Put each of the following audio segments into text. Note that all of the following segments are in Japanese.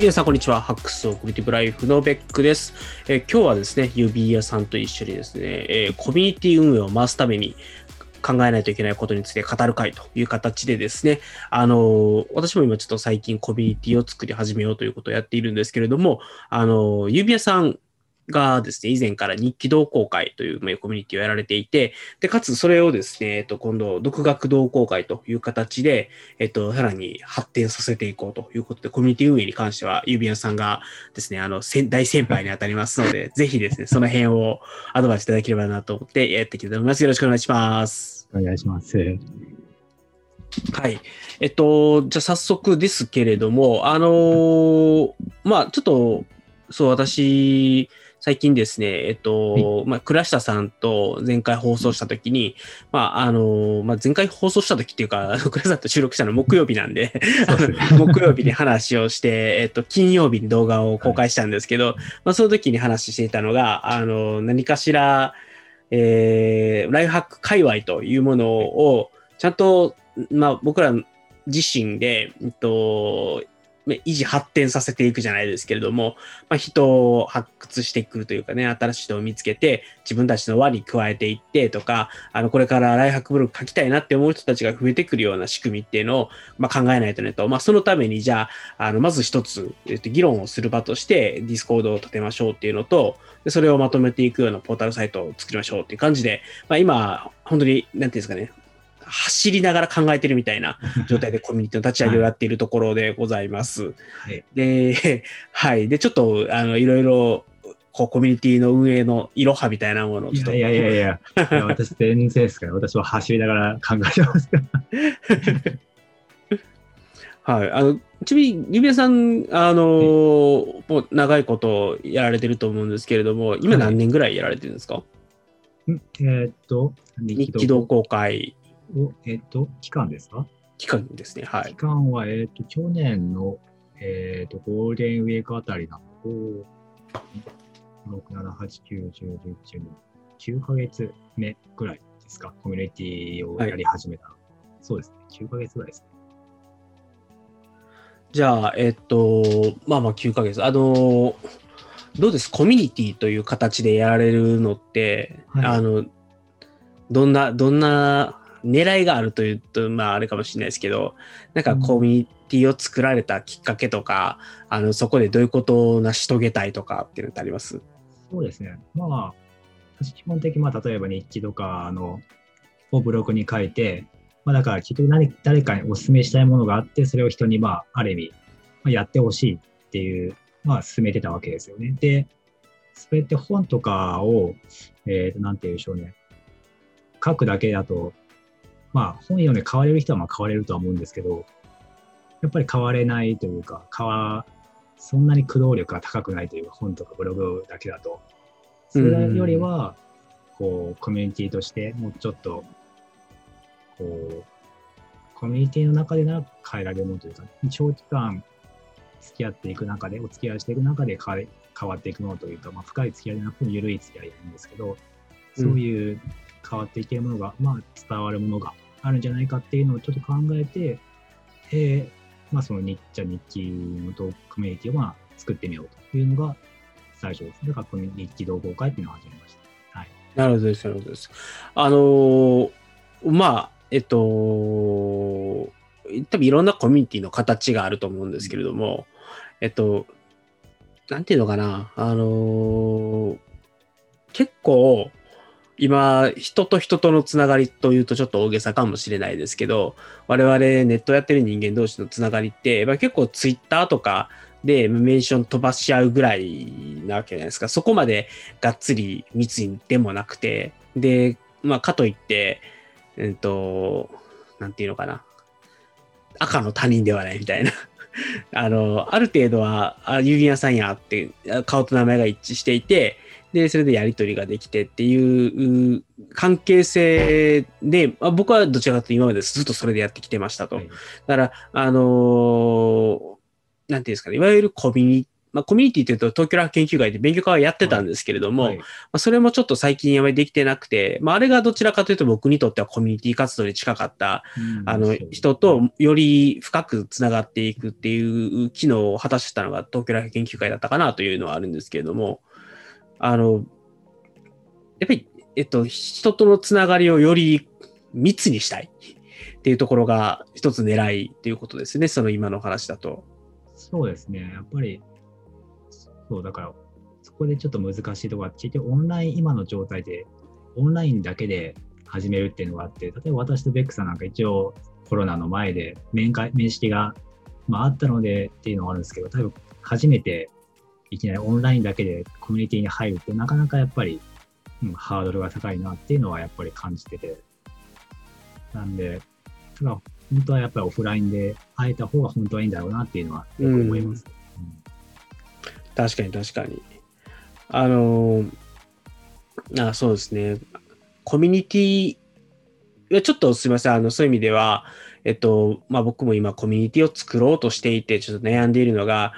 皆さん、こんにちは。ハックスオコミュニティブライフのベックです。えー今日はですね、指屋さんと一緒にですね、えーコミュニティ運営を回すために考えないといけないことについて語る会という形でですね、あのー私も今ちょっと最近コミュニティを作り始めようということをやっているんですけれども、あのー指屋さんがですね、以前から日記同好会というまあコミュニティをやられていて、で、かつそれをですね、えっと、今度、独学同好会という形で、えっと、さらに発展させていこうということで、コミュニティ運営に関しては、指輪さんがですね、あの、先大先輩に当たりますので、ぜひですね、その辺をアドバイスいただければなと思ってやっていきたいと思います。よろしくお願いします。お願いします。はい。えっと、じゃあ早速ですけれども、あのーまあちょっと、そう、私、最近ですね、えっと、まあ倉下さんと前回放送したときに、まああのーまあ前回放送したときっていうか、倉下さんと収録したの木曜日なんで、木曜日に話をして、えっと、金曜日に動画を公開したんですけど、まあその時に話していたのが、あの、何かしら、えーライフハック界隈というものを、ちゃんとまあ、僕ら自身で、えっと、まあ維持発展させていくじゃないですけれども、まあ、人を発掘してくるというかね、新しい人を見つけて、自分たちの輪に加えていってとか、あの、これからライハックブログ書きたいなって思う人たちが増えてくるような仕組みっていうのを、まあ、考えないとねと、まあ、そのために、じゃあ、あの、まず一つ、えっと、議論をする場として、ディスコードを立てましょうっていうのと、でそれをまとめていくようなポータルサイトを作りましょうっていう感じで、まあ、今、本当に、なんていうんですかね、走りながら考えてるみたいな 状態でコミュニティの立ち上げをやっているところでございます。はい。で、はい。で、ちょっと、あの、いろいろ、こう、コミュニティの運営のいろはみたいなものをちょっと。いやいやいやいや、私全然ですから、私は走りながら考えてますから。はい。あの、ちなみに、ゆびやさん、あのーもう長いことやられてると思うんですけれども、今はい何年ぐらいやられてるんですか、んえーっと、日記同好会を、えーっと、期間ですか？期間ですね。は期い。間は、えーっと、去年の、えーっと、ゴールデンウィークあたりなのと、6、7、8、9、10、11、12、9ヶ月目ぐらいですか、コミュニティをやり始めたの。そうですね、9ヶ月ぐらいですね。じゃあ、えっと、まあまあ9ヶ月。あのーどうです？コミュニティという形でやられるのって、はいあの、どんな、どんな狙いがあるというと、まああれかもしれないですけど、なんかコミュニティを作られたきっかけとか、あの、そこでどういうことを成し遂げたいとかっていうのってあります？そうですね。まあ、私基本的に、まあ、例えば日記とかのをブログに書いて、まあ、だから結局何誰かにお勧めしたいものがあって、それを人に、まあ、ある意味、まあ、やってほしいっていう、まあ、勧めてたわけですよね。で、それって本とかを、えー、なんて言うんでしょうね。書くだけだと、まあ、本読んで買われる人はまあ買われるとは思うんですけど、やっぱり買われないというか、買わ、そんなに駆動力が高くないというか、本とかブログだけだと。それよりは、こう、コミュニティとして、もうちょっと、こう、コミュニティの中でなら変えられるものというか、長期間付き合っていく中で、お付き合いしていく中で変え変わっていくものというか、まあ、深い付き合いじゃなくても緩い付き合いなんですけど、そういう変わっていけるものが、まあ、伝わるものがあるんじゃないかっていうのをちょっと考えて、えーまあ、その日茶日記のトークコミュニティをまあ作ってみようというのが最初です。だから、この日記同好会っていうのを始めました。はい。なるほどです、なるほどです。あのーまあ、えっと、多分いろんなコミュニティの形があると思うんですけれども、えっと、なんていうのかな、あのー結構、今、人と人とのつながりというとちょっと大げさかもしれないですけど、我々ネットやってる人間同士のつながりって、まあ、結構ツイッターとかでメンション飛ばし合うぐらいなわけじゃないですか。そこまでがっつり密にでもなくて、で、まあ、かといって、えっと、なんていうのかな。赤の他人ではないみたいな。あの、ある程度は、あ、郵便屋さんやって、あ顔と名前が一致していて、で、それでやり取りができてっていうう関係性で、あ僕はどちらかというと今までずっとそれでやってきてましたと。はいだから、あのーなんていうんですかね、いわゆるコミュニまあ、コミュニティというと東京ラー研究会で勉強会はやってたんですけれども、はいまあ、それもちょっと最近あまりできてなくて、まあ、あれがどちらかというと僕にとってはコミュニティ活動に近かった、あの、人とより深くつながっていくっていう機能を果たしてたのが東京ラ研究会だったかなというのはあるんですけれども、あの、やっぱり、えっと、人とのつながりをより密にしたいっていうところが一つ狙いっていうことですね、その今の話だと。そうですね。やっぱり、そう、だから、そこでちょっと難しいところは、結局オンライン、今の状態で、オンラインだけで始めるっていうのがあって、例えば私とベックさんなんか一応コロナの前で面会、面識が、まあ、あったのでっていうのがあるんですけど、多分初めていきなりオンラインだけでコミュニティに入るってなかなかやっぱり、うん、ハードルが高いなっていうのはやっぱり感じてて。なんで、ただ本当はやっぱりオフラインで会えた方が本当はいいんだろうなっていうのはよく思います。確かに確かに。あのあ、そうですね。コミュニティ、ちょっとすみません。あの、そういう意味では、えっと、まあ僕も今コミュニティを作ろうとしていて、ちょっと悩んでいるのが、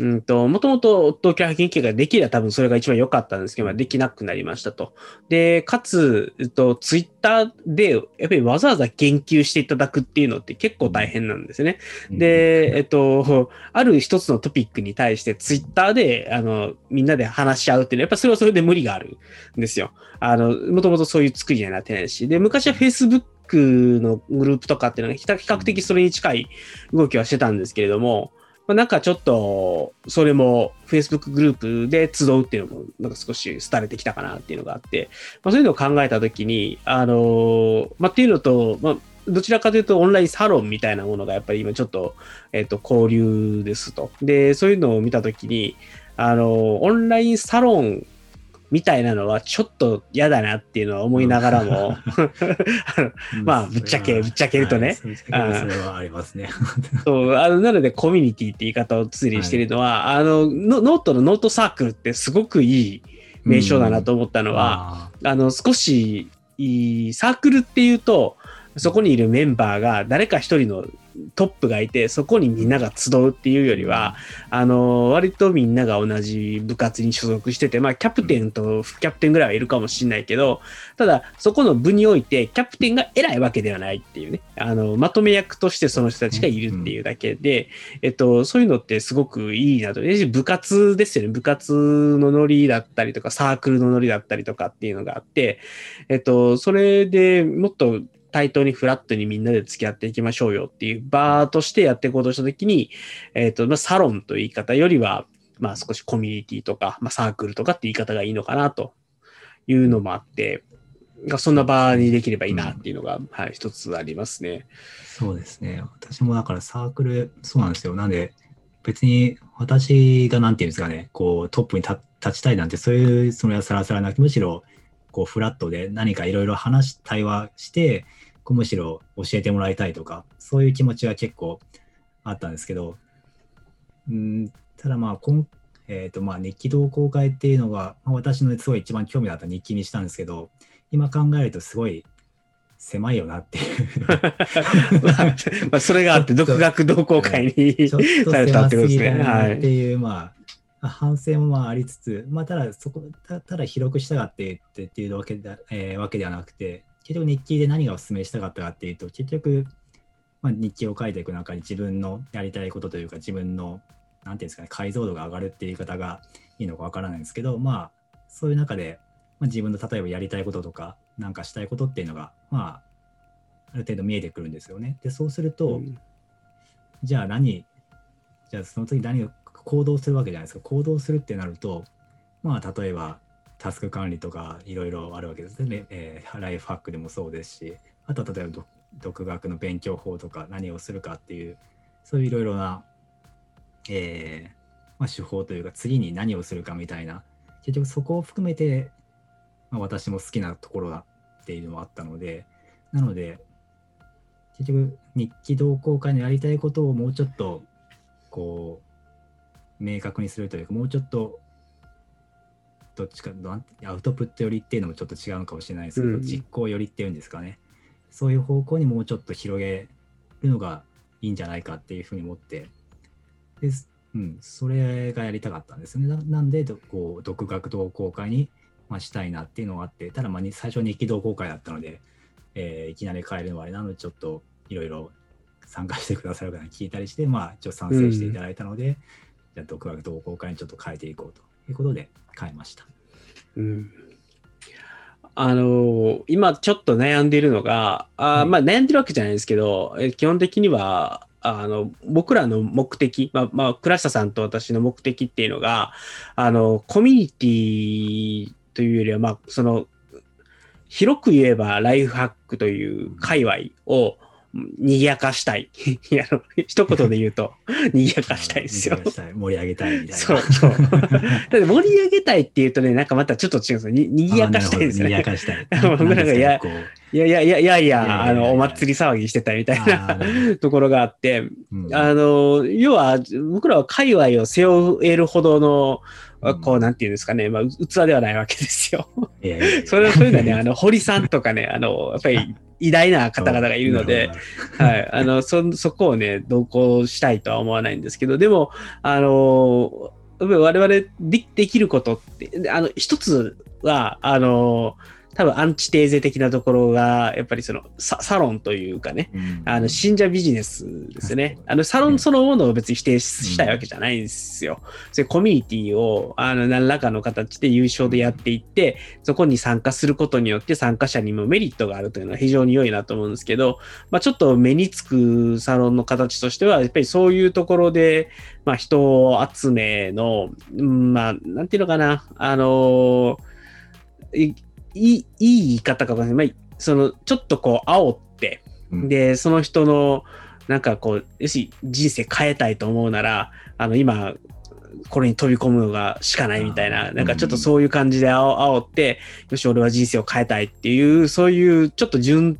うんと、もともと東京研究ができれば多分それが一番良かったんですけど、まあ、できなくなりましたと。で、かつ、えっと、ツイッターで、やっぱりわざわざ言及していただくっていうのって結構大変なんですね。うん、で、えっと、ある一つのトピックに対してツイッターで、あの、みんなで話し合うっていうのは、やっぱそれはそれで無理があるんですよ。あの、もともとそういう作りにはなってないし。で、昔は Facebook のグループとかっていうのが比較的それに近い動きはしてたんですけれども、まあ、なんかちょっと、それも Facebook グループで集うっていうのも、なんか少し廃れてきたかなっていうのがあって、まあ、そういうのを考えたときに、あのまあ、っていうのと、まあ、どちらかというとオンラインサロンみたいなものがやっぱり今ちょっと、えっ、と、交流ですと。で、そういうのを見たときに、あのオンラインサロンみたいなのはちょっと嫌だなっていうのは思いながらも、まあぶっちゃけぶっちゃけるとね。はいそれはありますね。そうあのなのでコミュニティって言い方をつりしてるのは、あのノノートのノートサークルってすごくいい名称だなと思ったのは、あの少しいいサークルっていうとそこにいるメンバーが誰か一人のトップがいてそこにみんなが集うっていうよりは、あの割とみんなが同じ部活に所属しててまあキャプテンと副キャプテンぐらいはいるかもしれないけどただそこの部においてキャプテンが偉いわけではないっていうね。あのまとめ役としてその人たちがいるっていうだけで、えっと、そういうのってすごくいいなと。部活ですよね。部活のノリだったりとかサークルのノリだったりとかっていうのがあって、えっと、それでもっと対等にフラットにみんなで付き合っていきましょうよっていう場としてやっていこうとしたときに、えっ、と、まあ、サロンという言い方よりは、まあ少しコミュニティとか、まあサークルとかって言い方がいいのかなというのもあって、そんな場にできればいいなっていうのが、うん、はい、一つありますね。そうですね。私もだからサークル、そうなんですよ。なんで、別に私がなんていうんですかね、こうトップに立ちたいなんてそういうつもりはさらさらなく、むしろこうフラットで何かいろいろ話し、対話して、こうむしろ教えてもらいたいとか、そういう気持ちは結構あったんですけど、うんただまあ、こんえーとまあ、日記同好会っていうのが、まあ、私のすごい一番興味あった日記にしたんですけど、今考えるとすごい狭いよなっていう まあ、それがあって、独学同好会にされたってことですね。っていう、まあ、反省もまあありつつ、まあ、ただそこた、ただ広くしたがってってっていうわけで,、えー、わけではなくて、結局日記で何がお勧めしたかったかっていうと、結局、まあ、日記を書いていく中に自分のやりたいことというか、自分の、なんていうんですかね、解像度が上がるっていう言い方がいいのかわからないんですけど、まあ、そういう中で、まあ、自分の例えばやりたいこととか、なんかしたいことっていうのが、まあ、ある程度見えてくるんですよね。で、そうすると、うん、じゃあ何、じゃあその時何を行動するわけじゃないですか。行動するってなると、まあ、例えば、タスク管理とかいろいろあるわけですね。えー、ライフハックでもそうですし、あとは例えば独学の勉強法とか何をするかっていう、そういういろいろな、えーまあ、手法というか、次に何をするかみたいな、結局そこを含めて、まあ、私も好きなところだっていうのもあったので、なので、結局日記同好会のやりたいことをもうちょっと、こう、明確にするというか、もうちょっとどっちかアウトプット寄りっていうのもちょっと違うのかもしれないですけど、うん、実行寄りっていうんですかね。そういう方向にもうちょっと広げるのがいいんじゃないかっていうふうに思って。でうん、それがやりたかったんですね。ななんで、どこう独学同好会に、まあ、したいなっていうのがあって、ただ、まあ、に最初日記同好会だったので、えーいきなり帰るのはあれなので、ちょっといろいろ参加してくださる方に聞いたりして、まあ、ちょっと賛成していただいたので、じゃあ、独学同好会にちょっと変えていこうということで変えました。うんあのー今ちょっと悩んでいるのが、あまあ悩んでるわけじゃないですけど、え基本的には、あの、僕らの目的、まあ、まあ、倉下さんと私の目的っていうのが、あの、コミュニティというよりは、まあ、その、広く言えばライフハックという界隈を賑やかしたい。一言で言うと、賑やかしたいですよ。盛り上げたいみたいな。そうそう。だって盛り上げたいっていうとね、なんかまたちょっと違うんですよ。ににぎやかしたいですよね。賑やかしたい。僕なんかいやいやいやいやいやいいやあの、お祭り騒ぎしてたみたいあなところがあって、うんあの、要は、僕らは界隈を背負えるほどの、うんこう、なんていうんですかね、まあ、器ではないわけですよ。それそういうのはね、あの、堀さんとかね、あの、やっぱり偉大な方々がいるので、、はい。あの、そ、そこをね、同行したいとは思わないんですけど、でも、あの、我々でできることって、であの、一つは、あの、多分アンチテーゼ的なところが、やっぱりそのササロンというかね、うんあの信者ビジネスですよね。あのサロンそのものを別に否定したいわけじゃないんですよ。それコミュニティをあの何らかの形で優勝でやっていって、そこに参加することによって参加者にもメリットがあるというのは非常に良いなと思うんですけど、まあ、ちょっと目につくサロンの形としては、やっぱりそういうところで、まあ、人集めの、うんまあ、なんていうのかな、あのいいいい言い方かわかんない。まあ、その、ちょっとこう、煽って、うんで、その人の、なんかこう、要するに人生変えたいと思うなら、あの、今、これに飛び込むのがしかないみたいな、なんかちょっとそういう感じであお煽って、よし、俺は人生を変えたいっていう、そういうちょっと純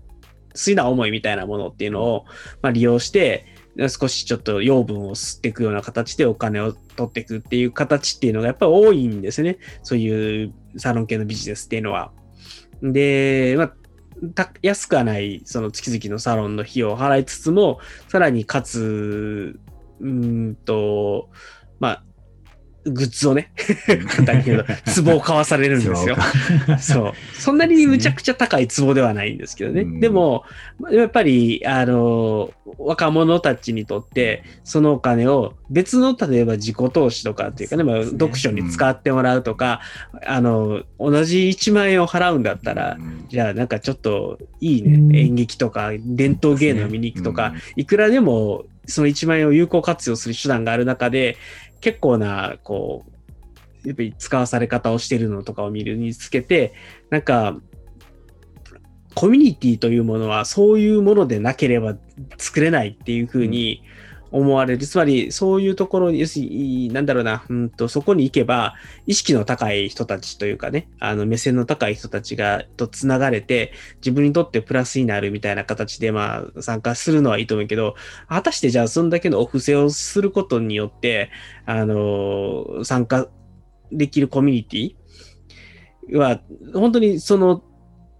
粋な思いみたいなものっていうのを、まあ、利用して、少しちょっと養分を吸っていくような形でお金を取っていくっていう形っていうのがやっぱり多いんですね。そういうサロン系のビジネスっていうのは。で、まあ、た安くはないその月々のサロンの費用を払いつつも、さらにかつ、うんと、まあ、グッズをね、簡単に言うと、壺 を買わされるんですよ。そう。そんなにむちゃくちゃ高い壺ではないんですけどね。うんでも、やっぱり、あの、若者たちにとって、そのお金を別の、例えば自己投資とかっていうかね、まあ、読書に使ってもらうとか、あの、同じ1万円を払うんだったら、うん。じゃあなんかちょっといいね、うん。演劇とか伝統芸能見に行くとか、いくらでもその1万円を有効活用する手段がある中で、結構な、こう、やっぱり使わされ方をしてるのとかを見るにつけて、なんか、コミュニティというものはそういうものでなければ作れないっていうふうに思われる。つまり、そういうところに、要するに、なんだろうな、うんと、そこに行けば、意識の高い人たちというかね、あの、目線の高い人たちが、と繋がれて、自分にとってプラスになるみたいな形で、まあ、参加するのはいいと思うけど、果たしてじゃあ、そんだけのお布施をすることによって、あの、参加できるコミュニティは、本当にその、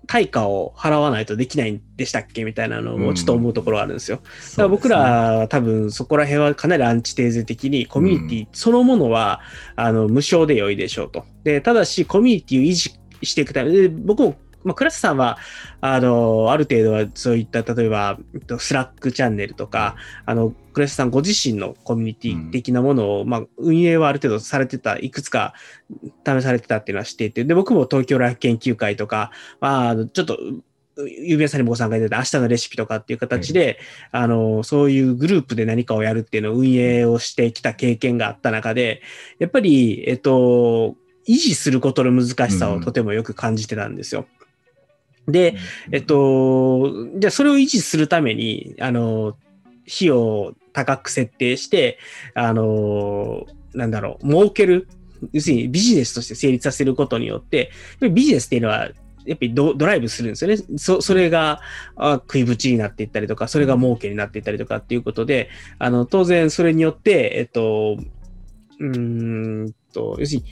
対価を払わないとできないんでしたっけみたいなのをちょっと思うところがあるんですよ。だから僕らは多分そこら辺はかなりアンチテーゼ的にコミュニティそのものは、あの無償で良いでしょうと。で、ただしコミュニティを維持していくためで、僕も、まあ、クラスさんは、あの、ある程度はそういった、例えば、えっとスラックチャンネルとか、あの、クラスさんご自身のコミュニティ的なものを、まあ、運営はある程度されてた、いくつか試されてたっていうのは知っていて、で、僕も東京ライフ研究会とか、まああの、ちょっと、ゆうべさんにもご参加いただいた明日のレシピとかっていう形で、あの、そういうグループで何かをやるっていうのを運営をしてきた経験があった中で、やっぱり、えっと、維持することの難しさをとてもよく感じてたんですよ。で、えっ、と、じゃあそれを維持するために、あの、費用を高く設定して、あの、なんだろう、儲ける、要するにビジネスとして成立させることによって、ビジネスっていうのは、やっぱりドドライブするんですよね。そそれがあ食いぶちになっていったりとか、それが儲けになっていったりとかっていうことで、あの当然それによって、えっと、うーんと、要するに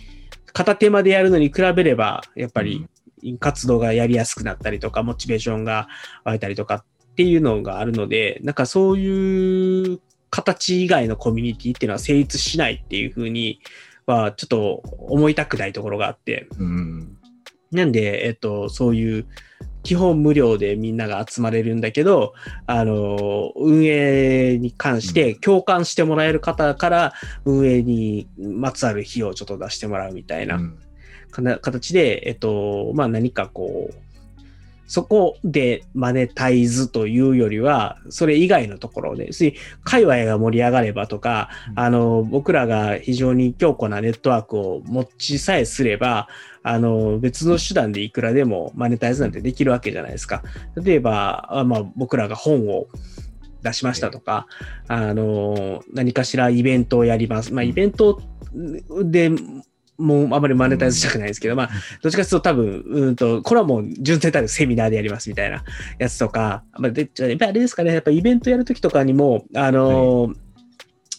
片手間でやるのに比べれば、やっぱり活動がやりやすくなったりとか、モチベーションが湧いたりとかっていうのがあるので、なんかそういう形以外のコミュニティっていうのは成立しないっていうふうには、ちょっと思いたくないところがあって。うん。なんで、えっと、そういう、基本無料でみんなが集まれるんだけど、あの、運営に関して共感してもらえる方から運営にまつわる費用をちょっと出してもらうみたいなうんかな形で、えっと、まあ何かこう、そこでマネタイズというよりは、それ以外のところで、要するに界隈が盛り上がればとか、うんあの、僕らが非常に強固なネットワークを持ちさえすれば、あの、別の手段でいくらでもマネタイズなんてできるわけじゃないですか。例えば、あまあ、僕らが本を出しましたとか、あの、何かしらイベントをやります。まあ、イベントでもうあまりマネタイズしたくないですけど、まあ、どっちかというと多分、うんと、これはもう純正たるセミナーでやりますみたいなやつとか、まあ、で、じゃあやっぱりあれですかね、やっぱイベントやるときとかにも、あのー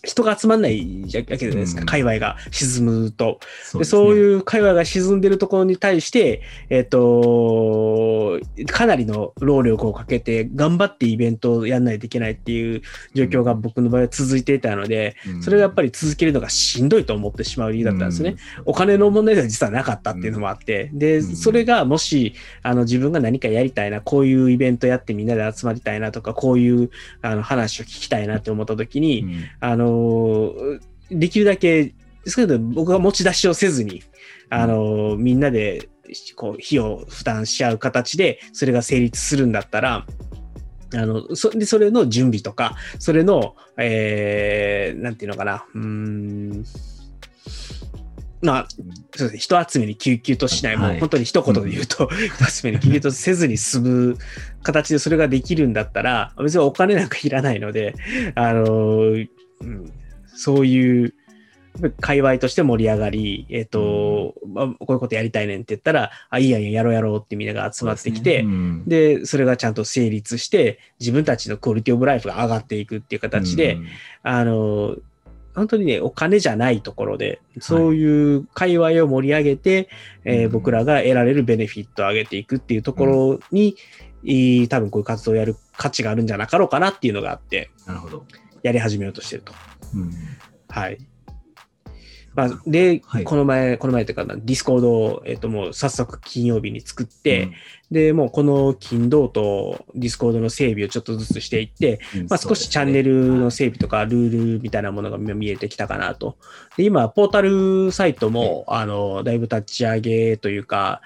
人が集まんないわけじゃないですか、うん。界隈が沈むと。そでそうういう界隈が沈んでるところに対して、えっ、と、かなりの労力をかけて頑張ってイベントをやんないといけないっていう状況が僕の場合は続いていたので、それがやっぱり続けるのがしんどいと思ってしまう理由だったんですね。。お金の問題では実はなかったっていうのもあって、で、うん。それがもし、あの、自分が何かやりたいな、こういうイベントやってみんなで集まりたいなとか、こういうあの話を聞きたいなって思った時に、うん。あのーできるだけ、ですけど僕が持ち出しをせずに、あのーみんなで、こう、費用を負担し合う形で、それが成立するんだったら、あの、そでそれの準備とか、それの、えー、なんていうのかな、うーん、まあ、そうですね、人集めに救急としない、もうはい本当に一言で言うと、人集めに救急とせずに済む形でそれができるんだったら、別にお金なんかいらないので、あのーうん、そういう、界隈として盛り上がり、えっ、と、まあ、こういうことやりたいねんって言ったら、あ、いいやんいいやんやろうやろうってみんなが集まってきて、うん。で、それがちゃんと成立して、自分たちのクオリティオブライフが上がっていくっていう形で、うん。あの、本当にね、お金じゃないところで、そういう界隈を盛り上げて、えーうん。僕らが得られるベネフィットを上げていくっていうところに、いい多分こういう活動をやる価値があるんじゃなかろうかなっていうのがあって、なるほど。やり始めようとしてると。うん。はい。まあ、で、はい。この前、この前というかな、ディスコードを、えっ、と、もう早速金曜日に作って、、で、もうこの金土とディスコードの整備をちょっとずつしていって、うん。まあ、少しチャンネルの整備とかルールみたいなものが見えてきたかなと。で、今、ポータルサイトも、あの、だいぶ立ち上げというか、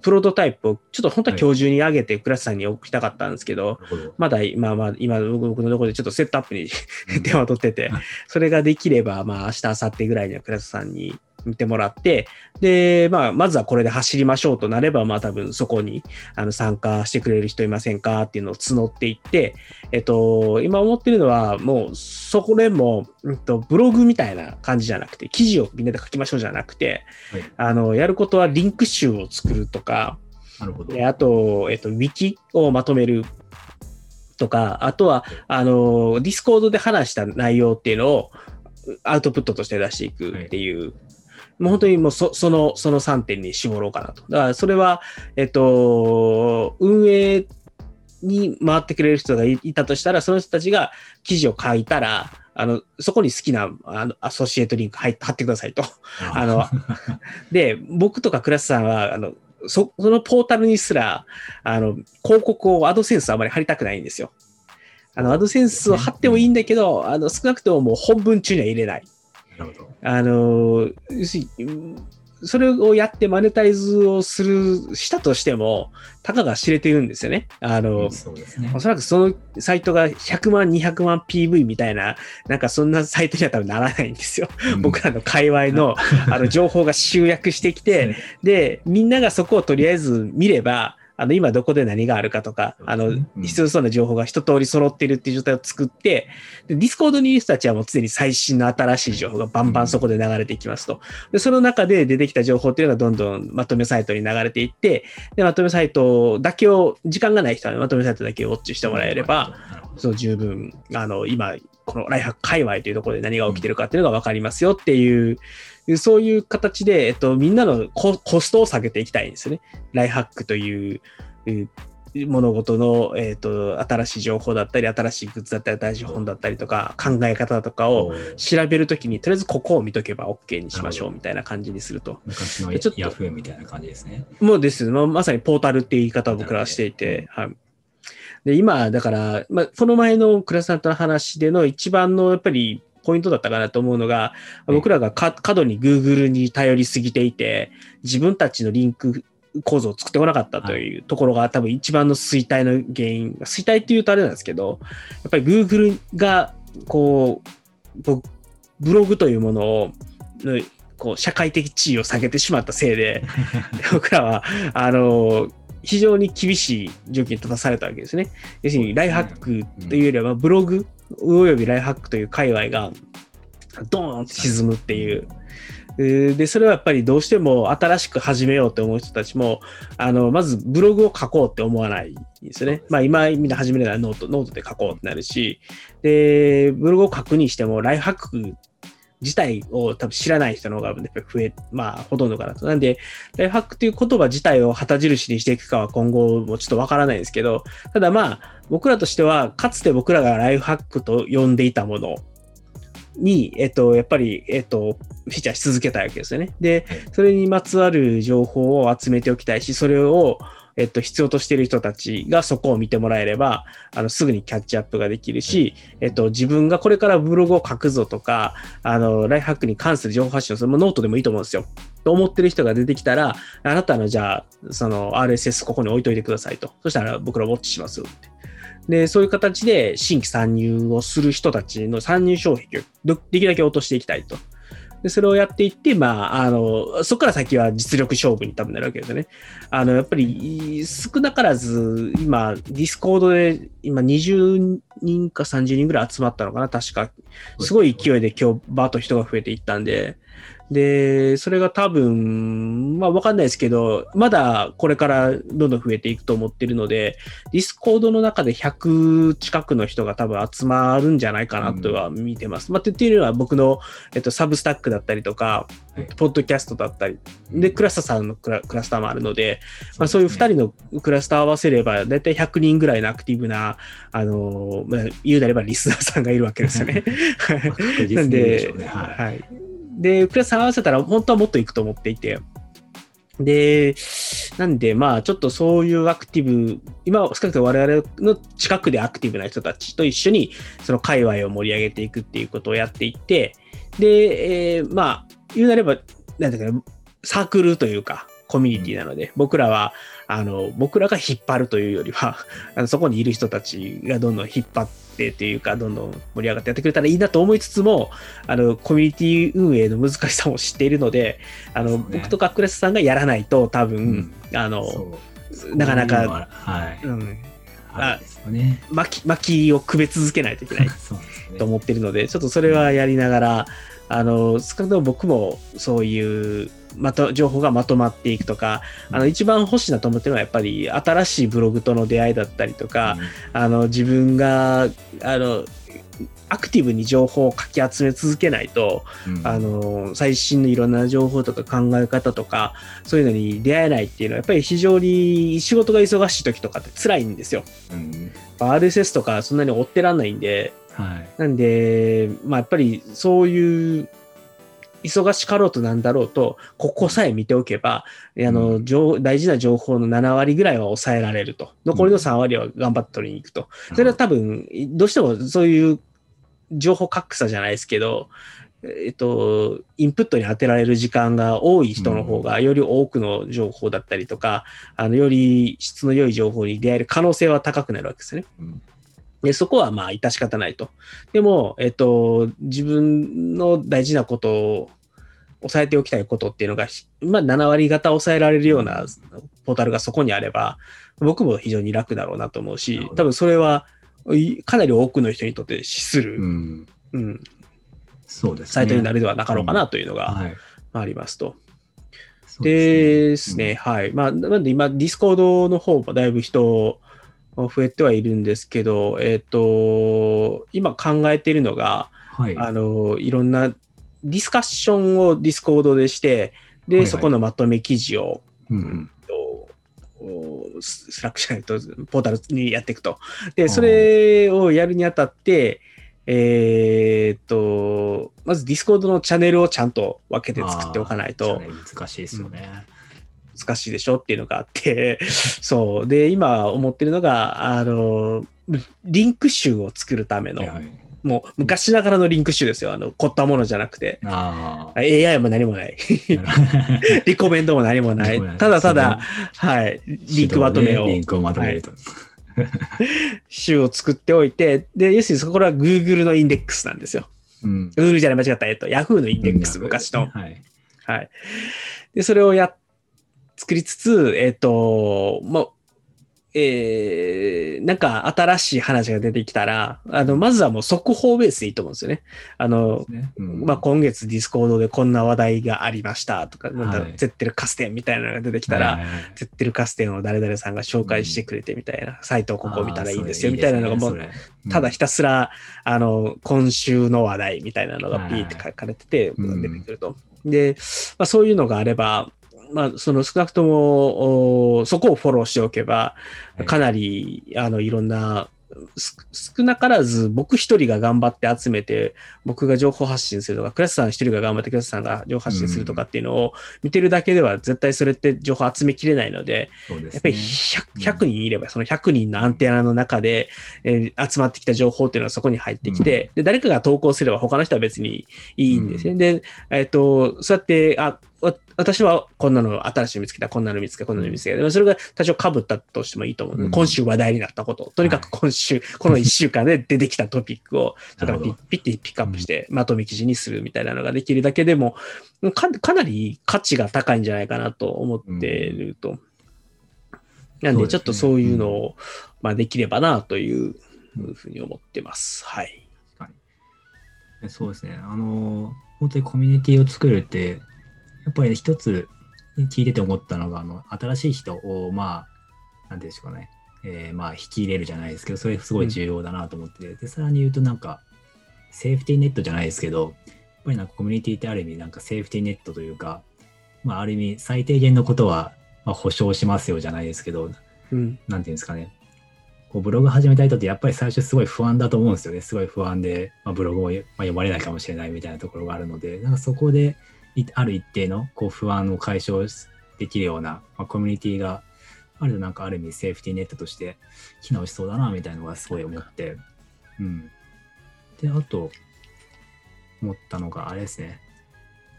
プロトタイプをちょっと本当は今日中に上げてクラスさんに送りたかったんですけど、なるほど。まだ今、まあ、今、僕僕のところでちょっとセットアップに うん。手間取っててはい、それができれば、まあ、明日、明後日ぐらいにはクラスさんに見てもらって、で、まあ、まずはこれで走りましょうとなれば、まあ、多分そこにあの参加してくれる人いませんか？っていうのを募っていって、えっと、今思ってるのは、もう、そこでも、うんと、ブログみたいな感じじゃなくて、記事をみんなで書きましょうじゃなくて、はい。あの、やることはリンク集を作るとか、なるほど。であと、えっと、ウィキをまとめるとか、あとは、あの、ディスコードで話した内容っていうのをアウトプットとして出していくっていう、もう本当にもうそその、その3点に絞ろうかなと。だからそれは、えっと、運営に回ってくれる人がいいたとしたら、その人たちが記事を書いたら、あの、そこに好きなあのアソシエイトリンク貼貼ってくださいと。あので、僕とかクラスさんは、あの、そそのポータルにすら、あの、広告をアドセンスあまり貼りたくないんですよ。あの、アドセンスを貼ってもいいんだけど、あの、少なくとももう本文中には入れない。なるほど。あの、要するにうんそれをやってマネタイズをする、したとしても、たかが知れてるんですよね。あの、そうですねお。そらくそのサイトが100万、200万 PV みたいな、なんかそんなサイトには多分ならないんですよ。僕らの界隈の あの情報が集約してきて、で、みんながそこをとりあえず見れば、あの、今どこで何があるかとか、あの必要そうな情報が一通り揃っているっていう状態を作って、で、ディスコードにいる人たちはもう常に最新の新しい情報がバンバンそこで流れていきますと。で、その中で出てきた情報っていうのがどんどんまとめサイトに流れていって、で、まとめサイトだけを、時間がない人はねまとめサイトだけをウォッチしてもらえれば、、そう十分、あの、今、このライフハック界隈というところで何が起きてるかっていうのが分かりますよっていう、そういう形で、えっと、みんなのココストを下げていきたいんですよね。ライフハックという、う物事の、えーと、新しい情報だったり、新しいグッズだったり、新しい本だったりとか、考え方とかを調べるときに、とりあえずここを見とけば OK にしましょうみたいな感じにすると。昔のヤフーみたいな感じですね。もうです、まあ、まさにポータルっていう言い方を僕らはしていて、はい。で、今、だから、まあ、この前のクラスさんとの話での一番のやっぱりポイントだったかなと思うのが、僕らが過度に Google に頼りすぎていて、自分たちのリンク構造を作ってこなかったというところが多分一番の衰退の原因。衰退っていうとあれなんですけど、やっぱり Google がこう、ブログというものを、こう社会的地位を下げてしまったせいで、僕らは、あの、非常に厳しい状況に立たされたわけですね。要するに、ライハックというよりは、ブログおよびライフハックという界隈が、ドーンと沈むっていう。で、それはやっぱりどうしても新しく始めようと思う人たちも、あの、まずブログを書こうって思わないんですよね。まあ今みんな始めるならノート、ノートで書こうってなるし、で、ブログを書くにしても、ライフハック自体を多分知らない人の方が増え、まあほとんどかなと。なんで、ライフハックっていう言葉自体を旗印にしていくかは今後もちょっとわからないんですけど、ただまあ僕らとしては、かつて僕らがライフハックと呼んでいたものに、えっと、やっぱり、えっと、フィーチャーし続けたいわけですよね。で、それにまつわる情報を集めておきたいし、それを、えっと、必要としている人たちがそこを見てもらえれば、あの、すぐにキャッチアップができるし、えっと、自分がこれからブログを書くぞとか、あの、ライフハックに関する情報発信をする、ノートでもいいと思うんですよ。と思ってる人が出てきたら、あなたのじゃあ、その RSS ここに置いといてくださいと。そしたら僕らウォッチしますよって。で、そういう形で新規参入をする人たちの参入障壁をできるだけ落としていきたいと。で、それをやっていって、まあ、あの、そこから先は実力勝負に多分なるわけですよね。あの、やっぱり少なからず、今、ディスコードで今20人か30人ぐらい集まったのかな、確か。すごい勢いで今日バーと人が増えていったんで、で、それが多分、まあわかんないですけど、まだこれからどんどん増えていくと思ってるので、ディスコードの中で100近くの人が多分集まるんじゃないかなとは見てます。うん、まあ、っていうのは僕の、えっと、サブスタックだったりとか、はい、ポッドキャストだったり、で、クラスターさんのクラクラスターもあるので、まあ、そういう2人のクラスター合わせれば、だいたい100人ぐらいのアクティブな、あの、まあ、言うなればリスナーさんがいるわけですよね。なんで、はい、で、クラス合わせたら本当はもっといくと思っていて。で、なんで、まあ、ちょっとそういうアクティブ、今は、少なくとも我々の近くでアクティブな人たちと一緒に、その界隈を盛り上げていくっていうことをやっていって、で、えー、まあ、言うなれば、なんだかサークルというか、コミュニティなので、僕らは、あの、僕らが引っ張るというよりは、あのそこにいる人たちがどんどん引っ張ってというか、どんどん盛り上がってやってくれたらいいなと思いつつも、あの、コミュニティ運営の難しさも知っているので、あの、ね、僕とかクレスさんがやらないと多分、うん、あの、なかなか、はい。うん。あね、巻き巻きをくべ続けないといけない と思ってるので、ちょっとそれはやりながら、あの少なくとも僕もそういうまと情報がまとまっていくとか、あの一番欲しいなと思ってるのはやっぱり新しいブログとの出会いだったりとか、うん、あの自分があのアクティブに情報をかき集め続けないと、うん、あの最新のいろんな情報とか考え方とかそういうのに出会えないっていうのはやっぱり非常に仕事が忙しい時とかって辛いんですよ。うん、RSS とかそんなに追ってらんないんで、はい、なんで、まあ、やっぱりそういう忙しかろうとなんだろうと、ここさえ見ておけば、あの、うん、大事な情報の7割ぐらいは抑えられると。残りの3割は頑張って取りに行くと。それは多分、どうしてもそういう情報格差じゃないですけど、えっと、インプットに当てられる時間が多い人の方が、より多くの情報だったりとか、あの、より質の良い情報に出会える可能性は高くなるわけですね。うんでそこはまあ致し方ないと。でも、えっと、自分の大事なことを抑えておきたいことっていうのが、まあ7割方抑えられるようなポータルがそこにあれば、僕も非常に楽だろうなと思うし、多分それはかなり多くの人にとって資する、うん、うん、そうです、ね、サイトになるではなかろうかなというのがありますと。でですね、はい。まあ、なんで今、ディスコードの方もだいぶ人増えてはいるんですけど、えっ、ー、と、今考えているのが、はい、あの、いろんなディスカッションをディスコードでして、で、はいはい、そこのまとめ記事を、うん、ススラックじゃないと、ポータルにやっていくと。で、それをやるにあたって、えーっと、まずディスコードのチャンネルをちゃんと分けて作っておかないと。難しいですよね。難しいでしょっていうのがあって、そう。で、今思ってるのが、あの、リンク集を作るための、はいはいもう昔ながらのリンク集ですよ。あの、凝ったものじゃなくて。あ AI も何もない。リコメンドも何もないただただ、はい、リンクまとめを、リンクをまとめると。集を作っておいて、で、要するにそこらは Google のインデックスなんですよ。うん。Google じゃない、間違った。えっと、Yahoo のインデックス、昔の。はい。はい。で、それをやっ、作りつつ、えっ、と、まあ、えー、なんか新しい話が出てきたら、あの、まずはもう速報ベースでいいと思うんですよね。あの、ね。うん。まあ、今月ディスコードでこんな話題がありましたとか、なんだろうはいゼッテルカステンみたいなのが出てきたら、はいはいはい。ゼッテルカステンを誰々さんが紹介してくれてみたいな、サイトをここ見たらいいんですよみたいなのがもう、ただひたすら、あの、今週の話題みたいなのがピーって書かれてて、うん出てくると。で、まあ、そういうのがあれば、まあ、その少なくとも、おそこをフォローしておけば、はい。かなり、あの、いろんな、す少なからず僕一人が頑張って集めて、僕が情報発信するとか、クラスさん一人が頑張ってクラスさんが情報発信するとかっていうのを見てるだけでは絶対それって情報集めきれないので、やっぱり 100, 100人いれば、その100人のアンテナの中で、えー集まってきた情報っていうのはそこに入ってきて、で、誰かが投稿すれば他の人は別にいいんですね。で、えっ、と、そうやって、あ、わ私はこんなの新しいの見つけた、こんなの見つけた、こんなの見つけた。でもそれが多少被ったとしてもいいと思う。うん。今週話題になったこと、とにかく今週、この1週間で出てきたトピックを、だからピッピッてピックアップして、まとめ記事にするみたいなのができるだけでも、かかなり価値が高いんじゃないかなと思っていると。なんで、ちょっとそういうのを、まあ、できればなというふうに思ってます。はい。そうですね。あの、本当にコミュニティを作るって、やっぱり一つ聞いてて思ったのが、あの、新しい人を、まあ、なんていうんでしょうかね。えーまあ、引き入れるじゃないですけど、それすごい重要だなと思ってて、で、さらに言うとなんか、セーフティーネットじゃないですけど、やっぱりなんかコミュニティってある意味なんかセーフティーネットというか、まあ、ある意味最低限のことは、まあ、保証しますよじゃないですけど、うん。なんていうんですかね、こうブログ始めた人ってやっぱり最初すごい不安だと思うんですよね。すごい不安で、まあ、ブログを、まあ、読まれないかもしれないみたいなところがあるので、なんかそこでいある一定のこう不安を解消できるような、まあ、コミュニティがあるとなんかある意味セーフティーネットとして機能しそうだなみたいなのがすごい思って、うん。で、あと思ったのがあれですね、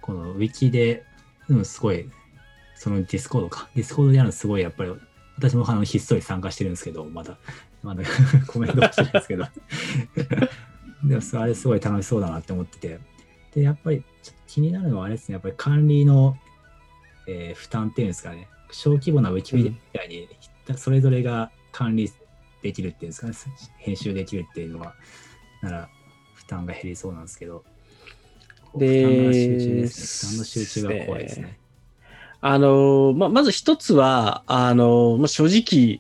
このウィキで、うん、すごい、そのディスコードか、ディスコードでやるのすごいやっぱり私もあのひっそり参加してるんですけど、まだ、まだコメントしてるんですけど、でもそれあれすごい楽しそうだなって思ってて、で、やっぱりちょっと気になるのはあれですね、やっぱり管理の、えー負担っていうんですかね、小規模なウィキペディアみたいに、それぞれが管理できるっていうんですかね、編集できるっていうのは、なら負担が減りそうなんですけど、で負担が集中ですね。負担の集中が怖いですね。あの、ま、まず一つは、あの、ま、正直、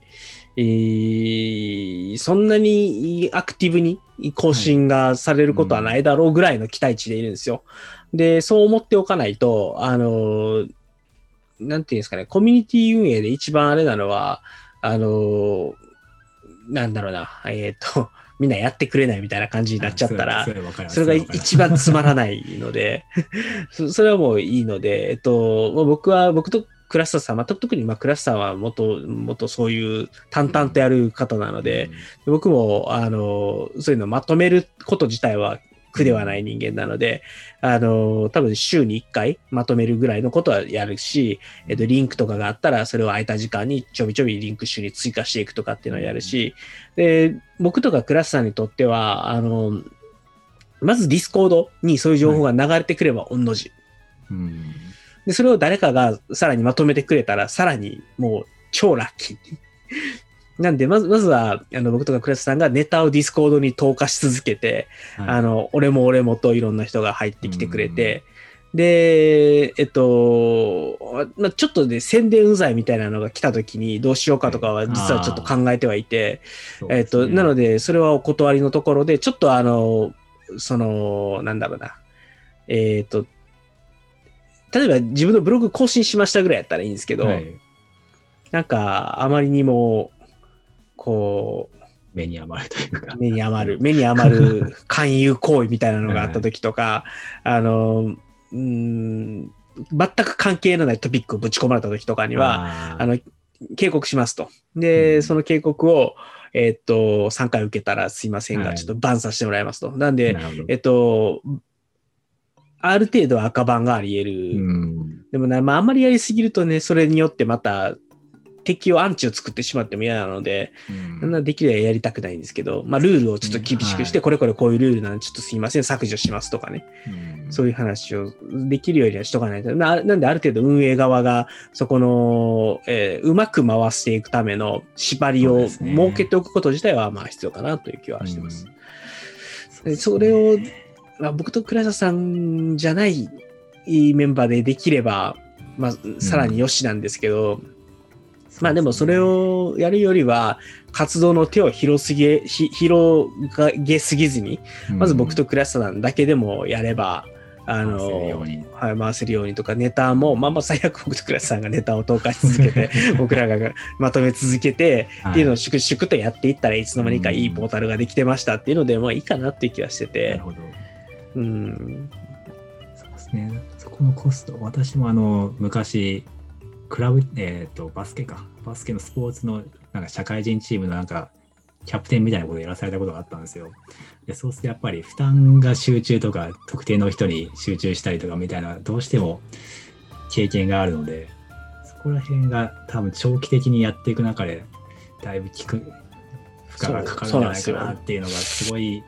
えーそんなにアクティブに更新がされることはないだろうぐらいの期待値でいるんですよ。で、そう思っておかないと、あの、なんていうんですかね、コミュニティ運営で一番あれなのは、あの、なんだろうな、えっ、と、みんなやってくれないみたいな感じになっちゃったらそ、れが一番つまらないので、そそれはもういいので、えっと、まあ僕は、僕とクラスターさん、まあ、特にまあクラスターは元、元そういう淡々とやる方なので、僕も、あの、そういうのをまとめること自体は苦ではない人間なので、あの、多分週に1回まとめるぐらいのことはやるし、えっと、リンクとかがあったら、それを空いた時間にちょびちょびリンク集に追加していくとかっていうのをやるし、で、僕とか倉下さんにとっては、あの、まずディスコードにそういう情報が流れてくれば御の字。うんで、それを誰かがさらにまとめてくれたら、さらにもう超ラッキー。なんで、まず、まずは、あの、僕とか倉下さんがネタをディスコードに投下し続けて、はい。あの、俺も俺もといろんな人が入ってきてくれて、で、えっと、まあ、ちょっとで宣伝うざいみたいなのが来た時にどうしようかとかは実はちょっと考えてはいて、えっと、なので、で、それはお断りのところで、ちょっとあの、その、なんだろうな、えっと、例えば自分のブログ更新しましたぐらいやったらいいんですけど、はいなんかあまりにも、こう、目に余るというか。目に余る、目に余る 勧誘行為みたいなのがあった時とか、あの、うん、全く関係のないトピックをぶち込まれた時とかには、ああの、警告しますと。で、うんその警告を、えっと、3回受けたらすいませんが、はいちょっとバンさせてもらいますと。なんで、えっと、ある程度は赤番があり得る。うん。でもな、まあ、あんまりやりすぎるとね、それによってまた敵をアンチを作ってしまっても嫌なので、うん。なできればやりたくないんですけど、まあ、ルールをちょっと厳しくして、はいこれこれこういうルールなんで、ちょっとすいません、削除しますとかね、うん。そういう話をできるようにはしとかないと。ななんで、ある程度運営側が、そこの、えーうまく回していくための縛りを設けておくこと自体は、まあ、必要かなという気はしてます。それをまあ、僕と倉田さんじゃないメンバーでできれば、まあ、さらによしなんですけど、まあでもそれをやるよりは、活動の手を広すぎ、ひ広げすぎずに、まず僕と倉田さんだけでもやれば、あの、回せるように。はい、回せるようにとか、ネタも、まあまあ最悪僕と倉田さんがネタを投下し続けて、僕らがまとめ続けて、っていうのを粛々とやっていったらいつの間にかいいポータルができてましたっていうので、まあいいかなっていう気はしてなてる、ほど。うん、そうですね。そこのコスト、私もあの、昔、クラブ、えっ、と、バスケか。バスケのスポーツの、なんか社会人チームのなんか、キャプテンみたいなことをやらされたことがあったんですよ。でそうするとやっぱり負担が集中とか、特定の人に集中したりとかみたいな、どうしても経験があるので、そこら辺が多分長期的にやっていく中で、だいぶ効く、負荷がかかるんじゃないかなっていうのがすごい、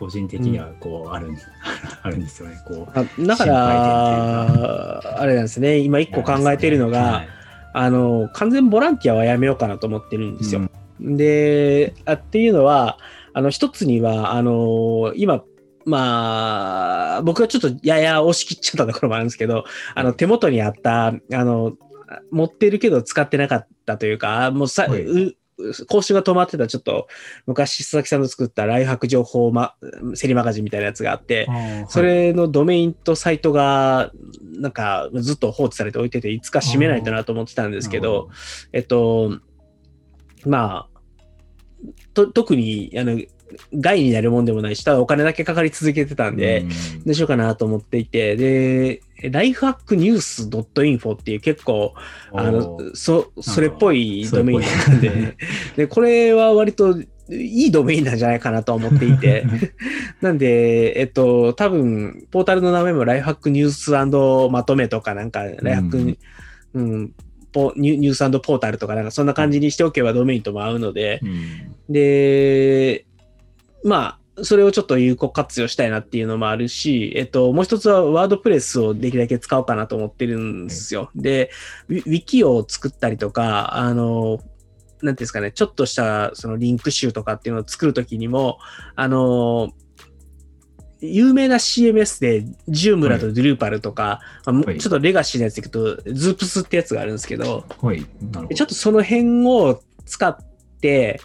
個人的にはこうある、あるんですよね。こうあだから、あれなんですね、今一個考えているのが、はい。あの、完全ボランティアはやめようかなと思ってるんですよ。で、あっていうのは、あの、一つには、あの、今、まあ、僕はちょっとやや押し切っちゃったところもあるんですけど、あの、手元にあった、あの、持ってるけど使ってなかったというか、もうさ、はい。う更新が止まってた、ちょっと、昔、佐々木さんの作ったライフハック情報、ま、セリマガジンみたいなやつがあって、あーそれのドメインとサイトが、なんかずっと放置されておいてて、いつか閉めないとなと思ってたんですけど、、えっと、まあ、と特に、あの、害になるもんでもないし、ただお金だけかかり続けてたんで、うん。どうしようかなと思っていて、で、ライフハックニュース .info っていう結構、あのそ、それっぽいドメインなんで、で、これは割といいドメインなんじゃないかなと思っていて、なんで、えっと、多分、ポータルの名前もライフハックニュースまとめとか、なんか、ライフハック、ううんん、ポニュニュースポータルとか、なんかそんな感じにしておけばドメインとも合うので、うん。で、まあ、それをちょっと有効活用したいなっていうのもあるし、えっと、もう一つはワードプレスをできるだけ使おうかなと思ってるんですよ。で、ウィキを作ったりとか、あの、なんていうんですかね、ちょっとしたそのリンク集とかっていうのを作るときにも、あの、有名な CMS で、ジュームラとドゥルーパルとか、はいちょっとレガシーのやつでいくと、ズープスってやつがあるんですけど、はい、ど。ちょっとその辺を使って、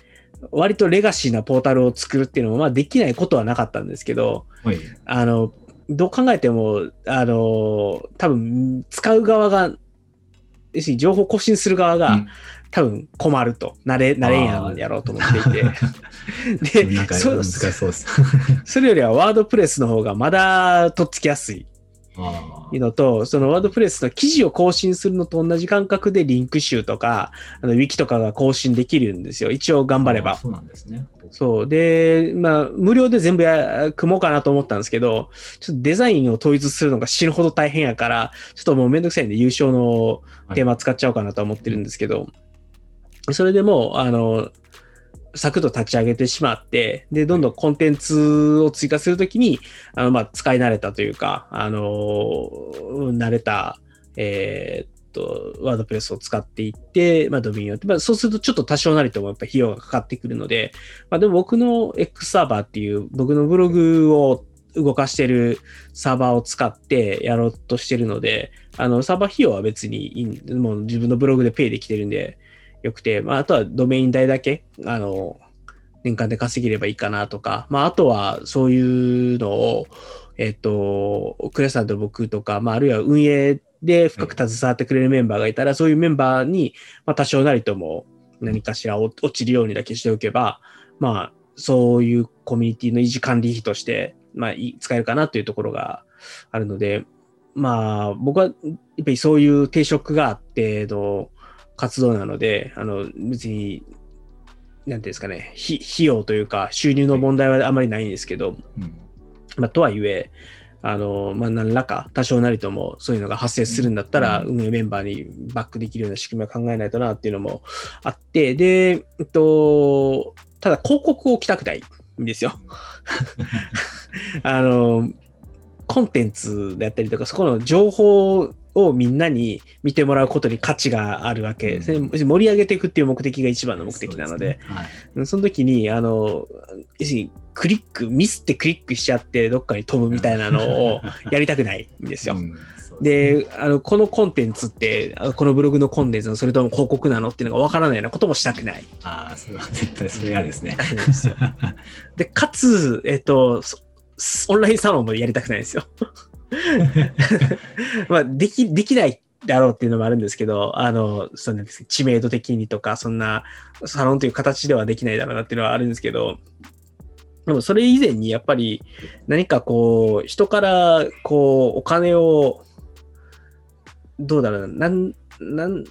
割とレガシーなポータルを作るっていうのも、まあできないことはなかったんですけど、はい、あの、どう考えても、あの、多分、使う側が、要するに情報更新する側が、うん。多分困ると、なれ、なれんやんやろうと思っていて。で、そ。それよりはワードプレスの方がまだとっつきやすいあのと、そのワードプレスの記事を更新するのと同じ感覚でリンク集とか、あのウィキとかが更新できるんですよ。一応頑張れば。あそうなんですね。そう。で、まあ、無料で全部や、組もうかなと思ったんですけど、ちょっとデザインを統一するのが死ぬほど大変やから、ちょっともうめんどくさいんで優勝のテーマ使っちゃおうかなとは思ってるんですけど、それでもう、あの、サクッと立ち上げてしまって、で、どんどんコンテンツを追加するときに、あの、まあ、使い慣れたというか、あの、慣れた、えーっと、ワードプレスを使っていって、まあ、ドメインて、まあ、そうするとちょっと多少なりともやっぱ費用がかかってくるので、まあ、でも僕の X サーバーっていう、僕のブログを動かしてるサーバーを使ってやろうとしてるので、あの、サーバー費用は別にいいんもう自分のブログでペイできてるんで、よくて、まあ、あとはドメイン代だけ、あの、年間で稼げればいいかなとか、まあ、あとはそういうのを、えっ、と、クレさんと僕とか、まあ、あるいは運営で、深く携わってくれるメンバーがいたら、そういうメンバーに、まあ、多少なりとも何かしら落ちるようにだけしておけば、まあ、そういうコミュニティの維持管理費として、まあ、使えるかなというところがあるので、まあ、僕は、やっぱりそういう定職があっての活動なので、あの、別に、なんていうんですかね、費用というか、収入の問題はあまりないんですけど、うん、まあ、とはいえ、あの、まあ、何らか多少なりともそういうのが発生するんだったら、運営メンバーにバックできるような仕組みを考えないとなっていうのもあって、で、えっと、ただ広告を置きたくないんですよ。あの、コンテンツであったりとか、そこの情報をみんなに見てもらうことに価値があるわけ、うん、盛り上げていくっていう目的が一番の目的なので、そ、ねはい、その時に、あの、クリック、ミスってクリックしちゃってどっかに飛ぶみたいなのを やりたくないんですよ。うんで、あの、このコンテンツって、このブログのコンテンツのそれとも広告なのっていうのがわからないようなこともしたくない。ああ、それは絶対それ嫌ですね。で、かつ、えっと、オンラインサロンもやりたくないんですよ。まあ、でき、できないだろうっていうのもあるんですけど、あの、その知名度的にとか、そんなサロンという形ではできないだろうなっていうのはあるんですけど、でもそれ以前にやっぱり何かこう、人からこう、お金を、どうだろうな、なん、なん、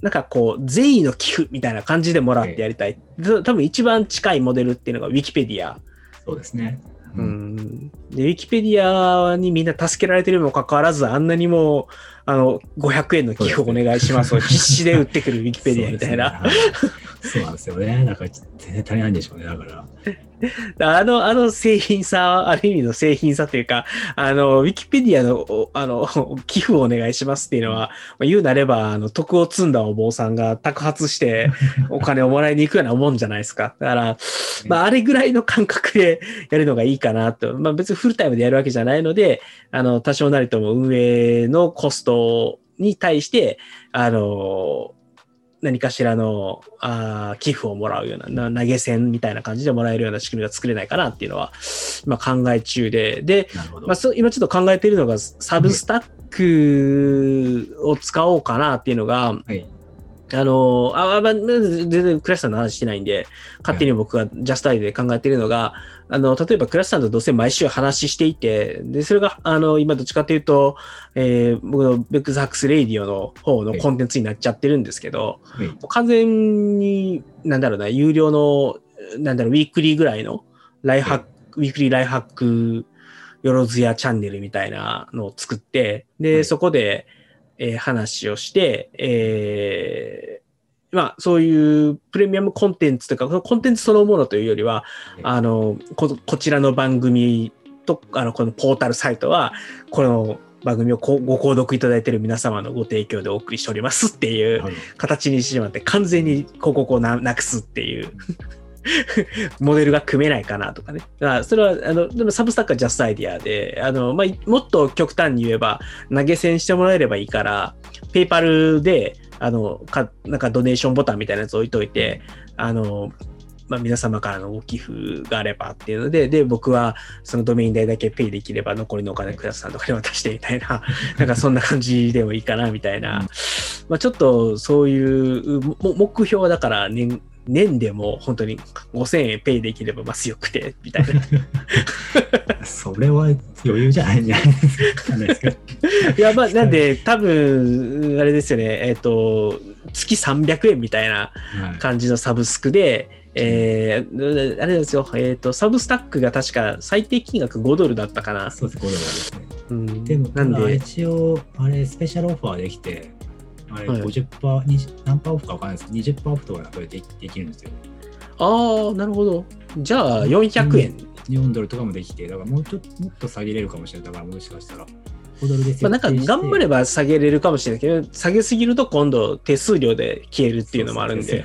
なんかこう、善意の寄付みたいな感じでもらってやりたい。多分一番近いモデルっていうのがウィキペディア。そうですね。うん、で、ウィキペディアにみんな助けられてるにもかかわらず、あんなにも、あの、500円の寄付お願いしますを必死で売ってくるウィキペディアみたいな。そうなんですよね。だから全然足りないんでしょうね。だから。あの、あの製品さ、ある意味の製品さというか、あの、ウィキペディアの、あの、寄付をお願いしますっていうのは、まあ、言うなれば、あの、徳を積んだお坊さんが宅発して お金をもらいに行くようなもんじゃないですか。だから、まあ、あれぐらいの感覚でやるのがいいかなと。まあ、別にフルタイムでやるわけじゃないので、あの、多少なりとも運営のコストに対して、あの、何かしらのあ寄付をもらうような投げ銭みたいな感じでもらえるような仕組みが作れないかなっていうのは今考え中で、で、まあ、今ちょっと考えているのがサブスタックを使おうかなっていうのが、はいあの、あ、まあ、全然クラスターの話してないんで、勝手に僕がジャスタイで考えているのが、あの、例えばクラスターとどうせ毎週話していて、で、それが、あの、今どっちかというと、えー、僕のベックザックスレイディオの方のコンテンツになっちゃってるんですけど、はい、完全に、なんだろうな、有料の、なんだろう、ウィークリーぐらいのライフハック、はい、ウィークリーライフハックよろずやチャンネルみたいなのを作って、で、はい、そこで、えー、話をして、えー、まあ、そういうプレミアムコンテンツというか、コンテンツそのものというよりは、あの、ここちらの番組と、あの、このポータルサイトは、この番組をご購読いただいている皆様のご提供でお送りしておりますっていう形にしてしまって、完全に広告をなくすっていう モデルが組めないかなとかね。それは、あの、でもサブスタックはジャストアイディアで、あの、まあ、もっと極端に言えば、投げ銭してもらえればいいから、ペイパルで、あの、か、なんかドネーションボタンみたいなやつ置いといて、あの、まあ、皆様からのご寄付があればっていうので、で、僕はそのドメイン代だけペイできれば残りのお金クラスさんとかに渡してみたいな、なんかそんな感じでもいいかなみたいな、まあ、ちょっとそういう目標はだから年、年でも本当に5000円ペイできればますよくて、みたいな。それは余裕じゃないんじゃないですか。いや、まあ、なんで、多分、あれですよね、えっ、ー、と、月300円みたいな感じのサブスクで、はいえー、あれですよ、えっ、ー、と、サブスタックが確か最低金額5ドルだったかな。そうです、5ドルですね。うん、でも、なんで一応、あれ、スペシャルオファーできて、あれ50%、はい、何パーオフか分かんないですけど、20%オフとかこれでできるんですよ。ああ、なるほど。じゃあ、400円。4ドルとかもできて、だからもうちょっともっと下げれるかもしれない。だからもしかしたら。まあ、なんか頑張れば下げれるかもしれないけど、下げすぎると今度手数料で消えるっていうのもあるんで。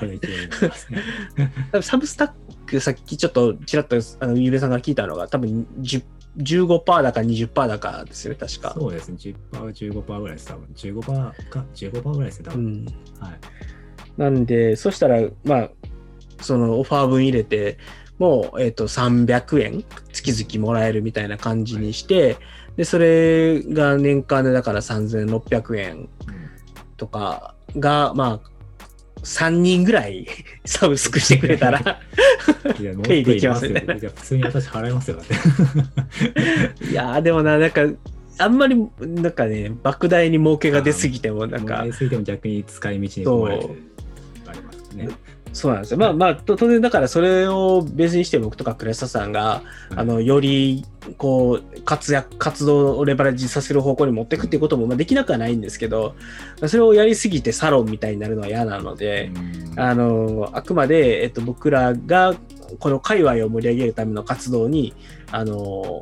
サブスタック、さっきちょっとちらっとあのゆうべさんから聞いたのが、多分10 15%だか20%だかですよね、確か。そうですね、10%、15%ぐらいです、多分。15%か、15%ぐらいですね、多分。うん、はい。なんで、そしたら、まあ、そのオファー分入れて、もう、えっ、ー、と、300円月々もらえるみたいな感じにして、はい、で、それが年間でだから3600円うんとかが、まあ、3人ぐらい サブスクしてくれたら、ペイできますよねいや普通に私払いますよ、だって。いやーでもな、なんか、あんまり、なんかね、莫大に儲けが出すぎても、なんかもらい、すぎても逆に使い道に困るありますね。そうなんですよ。まあまあ、と当然だからそれを別にして僕とかクレサさんが、あの、より、こう、活躍、活動をレバレッジさせる方向に持っていくっていうことも、まあ、できなくはないんですけど、それをやりすぎてサロンみたいになるのは嫌なので、うんあの、あくまで、えっと、僕らが、この界隈を盛り上げるための活動に、あの、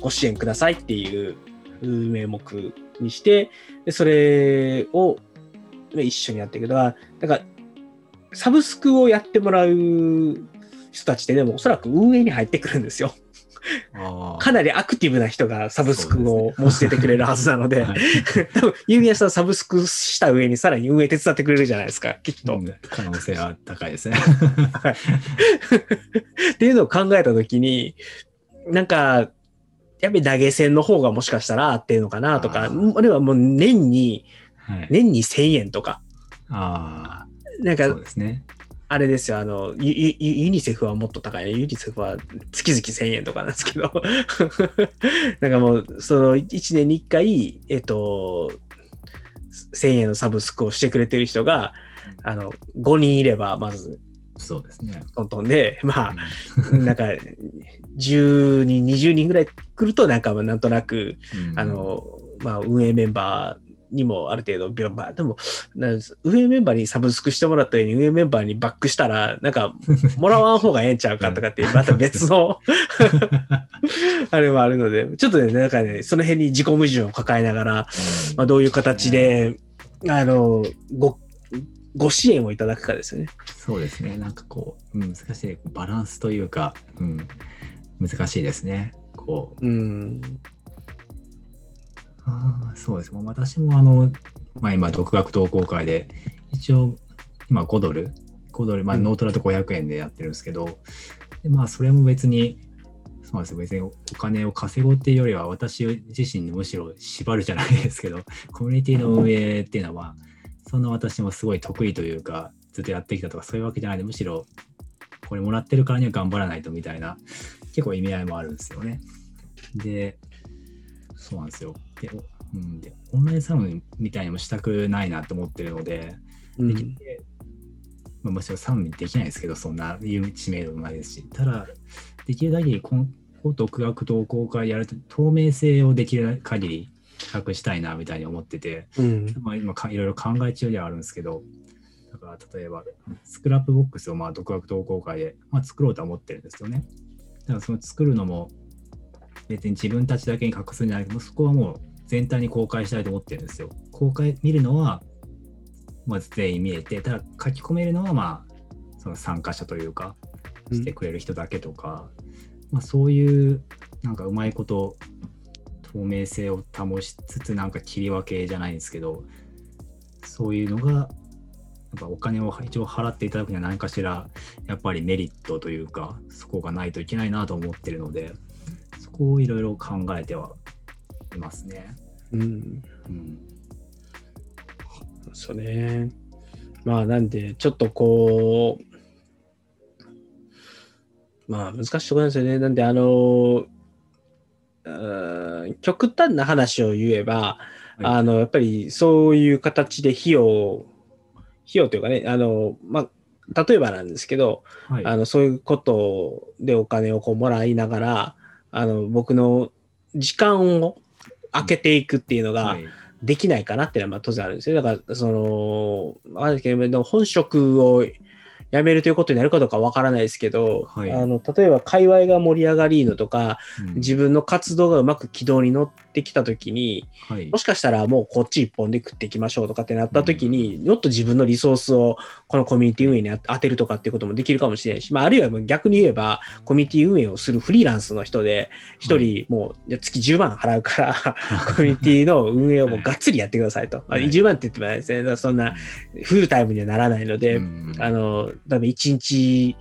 ご支援くださいっていう名目にして、でそれをね一緒にやっていく。だから、だからサブスクをやってもらう人たちってでもおそらく運営に入ってくるんですよ。かなりアクティブな人がサブスクを申し出てくれるはずなので、はい。多分、ユーミヤさんサブスクした上にさらに運営手伝ってくれるじゃないですか、きっと。うん可能性は高いですね。っていうのを考えたときに、なんか、やっぱり投げ銭の方がもしかしたら合ってるのかなとか、あるいはもう年に、はい、年に1000円とか、あなんあ、そうか、ですね。あれですよ、あの、ユユニセフはもっと高いね。ユニセフは月々1000円とかなんですけど、なんかもう、その1年に1回、えっと、1000円のサブスクをしてくれてる人が、あの、5人いれば、まず、そうですね。トントンで、まあ、なんか、10人、20人ぐらい来ると、なんか、なんとなく、うんあ、の、まあ、運営メンバーにもある程度、ビャバでも、なんです運営メンバーにサブスクしてもらったように、運営メンバーにバックしたら、なんか、もらわん方がええんちゃうかとかってまた別の、あれもあるので、ちょっとね、なんかね、その辺に自己矛盾を抱えながら、まあ、どういう形で、あの、ご、ご支援をいただくかですよね。そうですね。なんかこう、うん難しい。バランスというか、うん、難しいですね。こう、うん。ああ、そうです。もう私もあの、まあ今、独学同好会で、一応、今5ドル、5ドル、まあうんノートだと500円でやってるんですけど、でまあそれも別に、そうなんですよ。別にお金を稼ごうっていうよりは、私自身にむしろ縛るじゃないですけど、コミュニティの運営っていうのは、そんな私もすごい得意というか、ずっとやってきたとか、そういうわけじゃないで、むしろ、これもらってるからには頑張らないとみたいな、結構意味合いもあるんですよね。で、そうなんですよ。で、おうん、でオンラインサロンみたいにもしたくないなと思ってるので、うんできて、まあ、もちろんサロンにできないですけど、そんな有知名度もないですし、ただ、できる限りこの、こう独学同好会やると透明性をできる限り企画したいなみたいに思ってて、うん。まあ、今かいろいろ考え中ではあるんですけど、だから例えば、スクラップボックスをまあ独学同好会で、まあ、作ろうとは思ってるんですよね。だからその作るのも別に自分たちだけに隠すんじゃなくて、そこはもう全体に公開したいと思ってるんですよ。公開見るのは、まず全員見えて、ただ書き込めるのはまあ、その参加者というか、してくれる人だけとか、まあそういうなんかうまいこと透明性を保しつつなんか切り分けじゃないんですけどそういうのがやっぱお金を一応払っていただくには何かしらやっぱりメリットというかそこがないといけないなと思ってるのでそこをいろいろ考えてはいますね。うん。うん、そうね。まあ、なんで、ちょっとこう、まあ、難しいところなんですよね。なんで、あの、極端な話を言えば、あの、やっぱりそういう形で費用、費用というかね、あの、まあ、例えばなんですけど、はい、あの、そういうことでお金をこうもらいながら、あの、僕の時間を空けていくっていうのが、はい。できないかなっていうのはまあ当然あるんですよ。だから、その、あれですけど本職を辞めるということになるかどうかわからないですけど、はい。あの例えば界隈が盛り上がりのとか、うん。自分の活動がうまく軌道に乗ってきたときに、はい。もしかしたらもうこっち一本で食っていきましょうとかってなったときに、もっと自分のリソースをこのコミュニティ運営に当てるとかっていうこともできるかもしれないし、まあ、あるいは逆に言えば、コミュニティ運営をするフリーランスの人で、一人もう月10万払うから、コミュニティの運営をもうがっつりやってくださいと。ま あはい。10万って言ってもないですね。そんなフルタイムにはならないので、うん。あの、多分1日、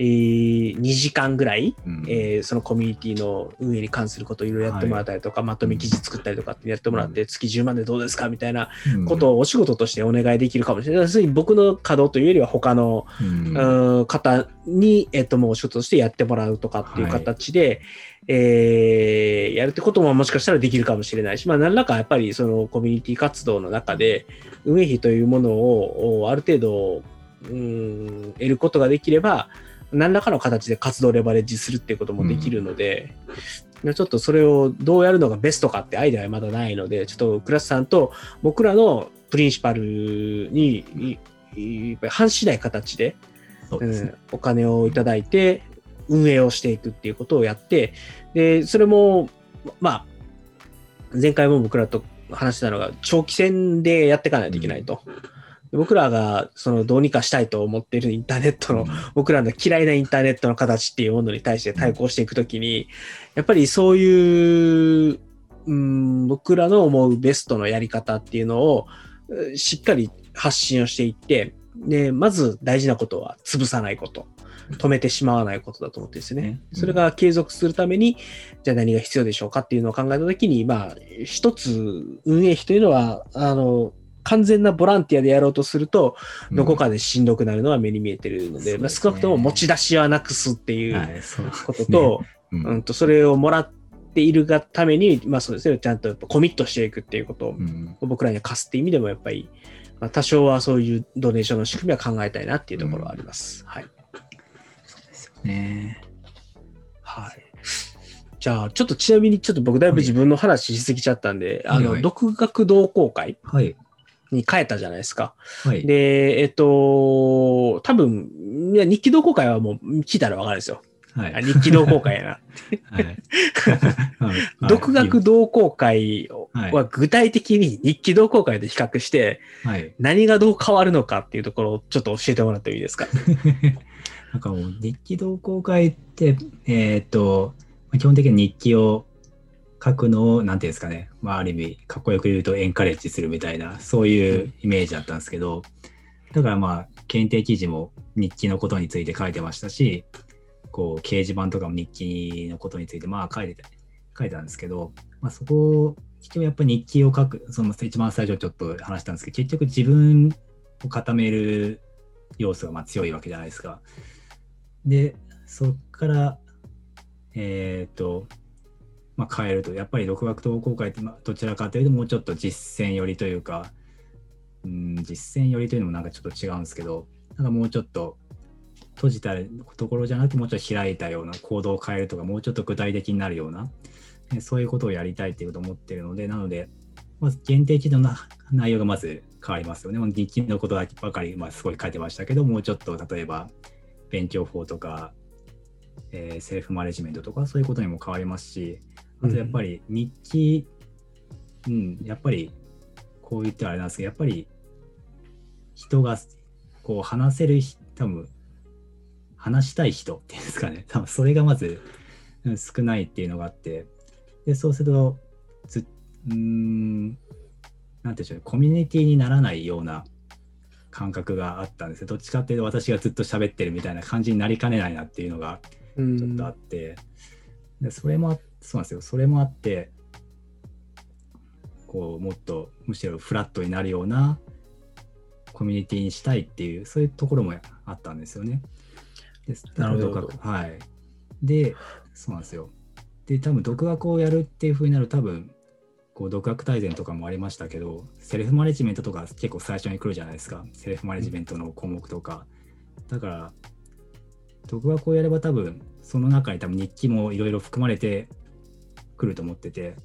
えー2時間ぐらい、うん。えーそのコミュニティの運営に関することをいろいろやってもらったりとか、まとめ記事作ったりとかってやってもらって、月10万でどうですかみたいなうんことをお仕事としてお願いできるかもしれない。要するに僕の稼働というよりは他の、うん。うん方に、えっと、もうお仕事としてやってもらうとかっていう形で、えーやるってことももしかしたらできるかもしれないし、まあ、何らかやっぱりそのコミュニティ活動の中で、運営費というものをおある程度、うん、得ることができれば、何らかの形で活動レバレッジするっていうこともできるので、ちょっとそれをどうやるのがベストかってアイデアはまだないので、ちょっとクラスさんと僕らのプリンシパルに反しない形で、そうんお金をいただいて運営をしていくっていうことをやって、で、それも、まあ、前回も僕らと話したのが、長期戦でやっていかないといけないと。で僕らがそのどうにかしたいと思っているインターネットの、僕らの嫌いなインターネットの形っていうものに対して対抗していくときに、やっぱりそういう、うん、僕らの思うベストのやり方っていうのをうしっかり発信をしていって、で、まず大事なことは潰さないこと。止めてしまわないことだと思ってですねね。それが継続するために、じゃあ何が必要でしょうかっていうのを考えたときに、まあ、一つ運営費というのは、あの、完全なボランティアでやろうとすると、どこかでしんどくなるのは目に見えてるので、まあ、そうですね少なくとも持ち出しはなくすっていうことと、うんうんと、それをもらっているがために、まあそうですね、ちゃんとコミットしていくっていうことをうん僕らには貸すって意味でもやっぱり、まあ、多少はそういうドネーションの仕組みは考えたいなっていうところはあります。はい。ですよね。はい。じゃあ、ちょっとちなみに、ちょっと僕だいぶ自分の話しすぎちゃったんで、あの、はいはい独学同好会はい。に変えたじゃないですか。はい。で、えっと、多分、いや、日記同好会はもう聞いたらわかるんですよ。はい。あ日記同好会やな。はい 独学同好会は具体的に日記同好会と比較してはい。何がどう変わるのかっていうところをちょっと教えてもらってもいいですか？なんかもう日記同好会って、えーっと、まあ基本的に日記を書くのを、なんていうんですかね、まあ、ある意味、かっこよく言うとエンカレッジするみたいな、そういうイメージだったんですけど、だからまあ、検定記事も日記のことについて書いてましたし、こう、掲示板とかも日記のことについて、まあ、書いてた、書いてたんですけど、まあ、そこを、結局やっぱ日記を書く、その一番最初ちょっと話したんですけど、結局自分を固める要素がまあ強いわけじゃないですか。で、そっから、えっ、と、まあ、変えると、やっぱり独学同好会って、ま、どちらかというと、もうちょっと実践寄りというか、うん、実践寄りというのもなんかちょっと違うんですけど、なんかもうちょっと閉じたところじゃなくて、もうちょっと開いたような行動を変えるとか、もうちょっと具体的になるような、ねそういうことをやりたいっていうことを思ってるので、なので、まず限定記事のな内容がまず変わりますよね。まあ日記のことばかり、まあ、すごい書いてましたけど、もうちょっと例えば勉強法とか、えーセルフマネジメントとかそういうことにも変わりますし、あとやっぱり日記、うん、やっぱりこう言ってはあれなんですけど、やっぱり人がこう話せる人、多分話したい人っていうんですかね、多分それがまずうん少ないっていうのがあって、でそうすると、ずうーん、なんていうんでしょうね、コミュニティにならないような感覚があったんですよ。どっちかっていうと私がずっと喋ってるみたいな感じになりかねないなっていうのがちちょっとあって、でそれもあそうなんですよそれもあってこうもっとむしろフラットになるようなコミュニティにしたいっていうそういうところもあったんですよね。ですなるほどはい。でそうなんですよ。で多分独学をやるっていうふうになると多分こう独学大全とかもありましたけどセルフマネジメントとか結構最初に来るじゃないですかセルフマネジメントの項目とか。だから独学をやれば多分その中に多分日記もいろいろ含まれてくると思ってて。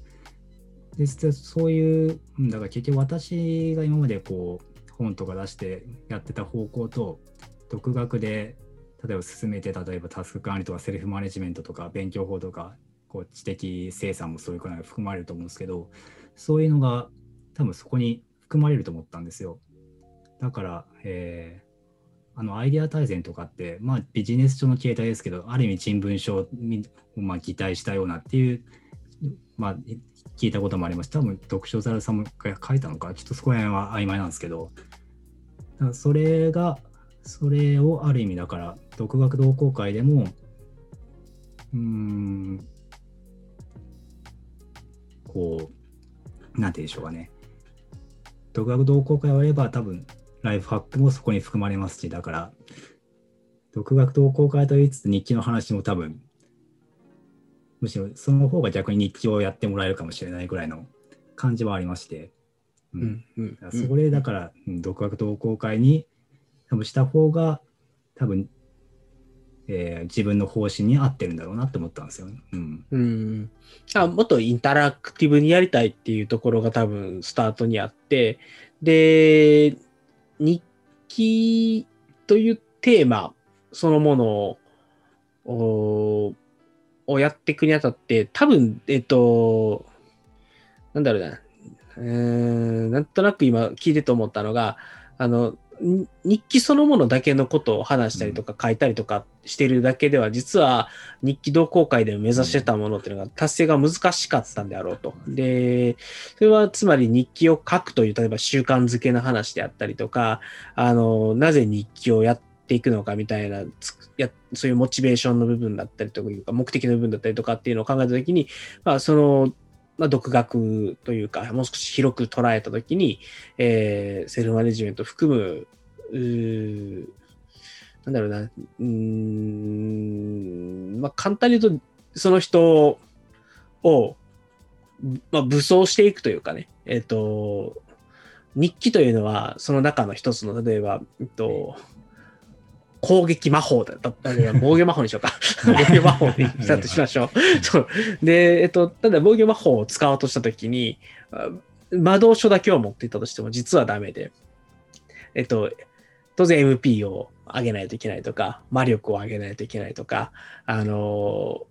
でそういうだから結局私が今までこう本とか出してやってた方向と独学で例えば進めて例えばタスク管理とかセルフマネジメントとか勉強法とかこう知的生産もそういうくらい含まれると思うんですけどそういうのが多分そこに含まれると思ったんですよ。だから、えーあのアイデア大全とかって、まあ、ビジネス書の形態ですけど、ある意味人文書をまあ擬態したようなっていう、まあ、聞いたこともあります。多分読書猿さんも書いたのか、ちょっとそこら辺は曖昧なんですけど、だそれがそれをある意味だから、独学同好会でも、うん、こう、なんて言うんでしょうかね。独学同好会をやれば多分、ライフハックもそこに含まれますし、だから、独学同好会と言いつつ日記の話も多分、むしろその方が逆に日記をやってもらえるかもしれないぐらいの感じはありまして、ううんんうん。だからそれだから、うん独学同好会に多分した方が多分、えー自分の方針に合ってるんだろうなって思ったんですよね。うん。うん。あもっとインタラクティブにやりたいっていうところが多分スタートにあって、で、日記というテーマそのものをおをやっていくにあたって、多分、えっと、なんだろうな、うーん、なんとなく今聞いてて思ったのが、あの、日記そのものだけのことを話したりとか書いたりとかしてるだけでは、実は日記同好会で目指してたものっていうのが達成が難しかったんであろうと。で、それはつまり日記を書くという、例えば習慣づけの話であったりとか、あの、なぜ日記をやってっていくのかみたいな、やそういうモチベーションの部分だったりとか、目的の部分だったりとかっていうのを考えたときに、まあ、その、まあ、独学というか、もう少し広く捉えたときに、えーセルフマネジメント含む、なんだろうな、うん、まあ、簡単に言うと、その人を、まあ、武装していくというかね、えっ、と、日記というのは、その中の一つの、例えば、えっと、攻撃魔法だった。防御魔法にしようか。防御魔法にしたとしましょう。そう。で、えっと、ただ防御魔法を使おうとしたときに、あ魔導書だけを持っていたとしても実はダメで、えっと、当然 MP を上げないといけないとか、魔力を上げないといけないとか、あの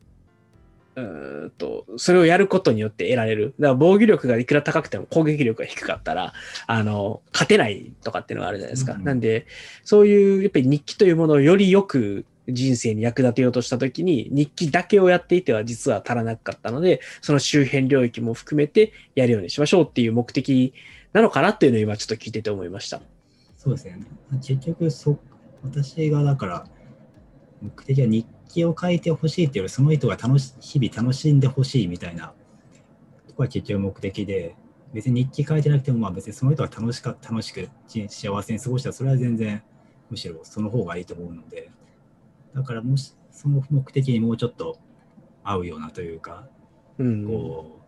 うーんと、それをやることによって得られる。だから防御力がいくら高くても攻撃力が低かったら、あの、勝てないとかっていうのがあるじゃないですか。うんなんで、そういう、やっぱり日記というものをよりよく人生に役立てようとしたときに、日記だけをやっていては実は足らなかったので、その周辺領域も含めてやるようにしましょうっていう目的なのかなっていうのを今ちょっと聞いてて思いました。そうですね。結局そ、私がだから、目的は日記を書いてほしいっていうより、その人が楽し日々楽しんでほしいみたいなところが結局目的で、別に日記書いてなくても、まあ別にその人が楽しか楽しくち幸せに過ごしたら、それは全然、むしろその方がいいと思うので、だからもし、その目的にもうちょっと合うようなというか、うん。こ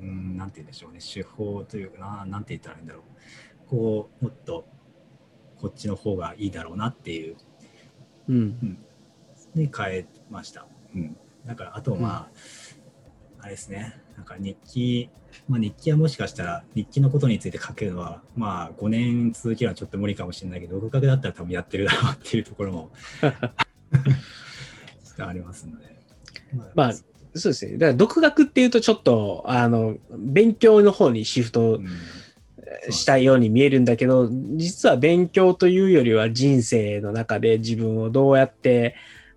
う、うん、なんて言うんでしょうね、手法というかな、なんて言ったらいいんだろう。こう、もっと、こっちの方がいいだろうなっていう、うん。に変えました。うん。だから、あと、まあ、あれですね、なんか日記、まあ日記はもしかしたら、日記のことについて書けるのは、まあ5年続けるのはちょっと無理かもしれないけど、独学だったら多分やってるだろうっていうところも、ありますので。まあそうですね。だから独学っていうとちょっと、あの、勉強の方にシフトうんしたいように見えるんだけど、実は勉強というよりは人生の中で自分をどうやって、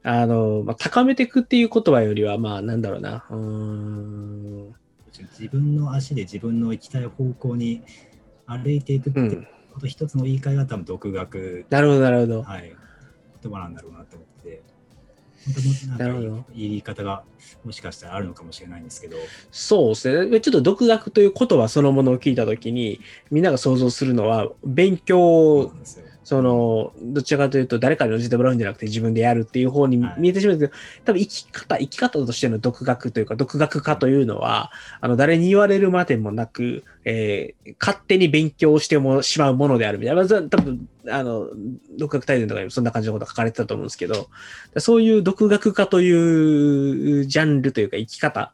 あの、まあ、高めていくっていう言葉よりは、まあ、なんだろうな。うーん。自分の足で自分の行きたい方向に歩いていくってこと一つの言い換えが多分独学、なるほど、なるほど。はい、言葉なんだろうなと思って、言い方がもしかしたらあるのかもしれないんですけど、そうですね。ちょっと独学という言葉そのものを聞いたときに、みんなが想像するのは、勉強なんですよ。その、どちらかというと、誰かに教えてもらうんじゃなくて自分でやるっていう方にはい見えてしまうんですけど、多分生き方、生き方としての独学というか、独学科というのは、あの、誰に言われるまでもなく、えー勝手に勉強してもしまうものであるみたいな。多分、あの、独学大全とかにもそんな感じのこと書かれてたと思うんですけど、そういう独学科というジャンルというか生き方、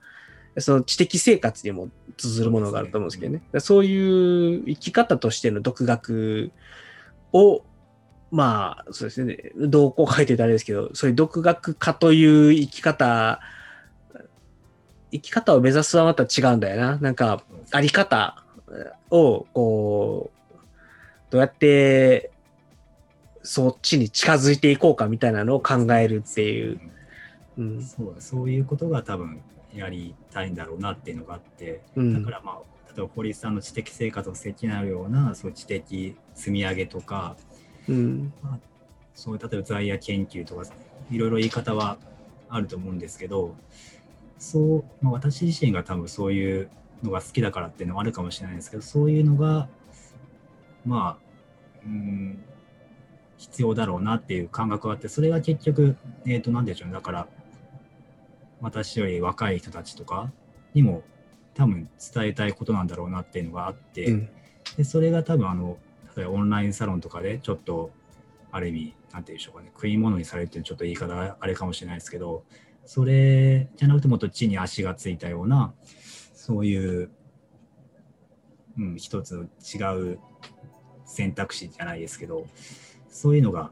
その知的生活にも通ずるものがあると思うんですけどね。そういう生き方としての独学を、まあ、そうですね、同好書いてたあれですけど、そういう独学科という生き方、生き方を目指すはまた違うんだよな。なんか、あり方を、こう、どうやって、そっちに近づいていこうかみたいなのを考えるっていう。うん。そうそういうことが多分やりたいんだろうなっていうのがあって、うんだからまあ、堀さんの知的生活を責なるような、そういう知的積み上げとか、うん。そう例えば在野研究とかいろいろ言い方はあると思うんですけどそう、まあ、私自身が多分そういうのが好きだからっていうのもあるかもしれないですけどそういうのがまあうん必要だろうなっていう感覚があってそれが結局えっ、ー、と何でしょうねだから私より若い人たちとかにも多分伝えたいことなんだろうなっていうのがあって、うん、でそれが多分あの例えばオンラインサロンとかでちょっとある意味なんていうんでしょうかね食い物にされるっていうちょっと言い方あれかもしれないですけどそれじゃなくてもっと地に足がついたようなそういう、うん、一つの違う選択肢じゃないですけどそういうのが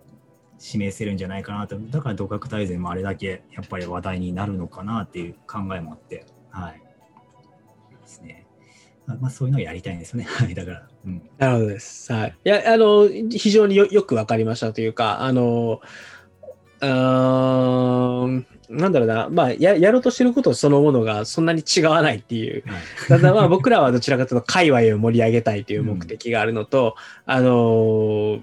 示せるんじゃないかなと。だから独学大全もあれだけやっぱり話題になるのかなっていう考えもあってはいですね。まあそういうのをやりたいんですよね。はいだから、うん、なるほどです。はい。いやあの非常によよくわかりましたというかあのうんなんだろうな、まあや、やろうとしてることそのものがそんなに違わないっていう。ただまあ僕らはどちらかというと界隈を盛り上げたいという目的があるのと、うん、あのー、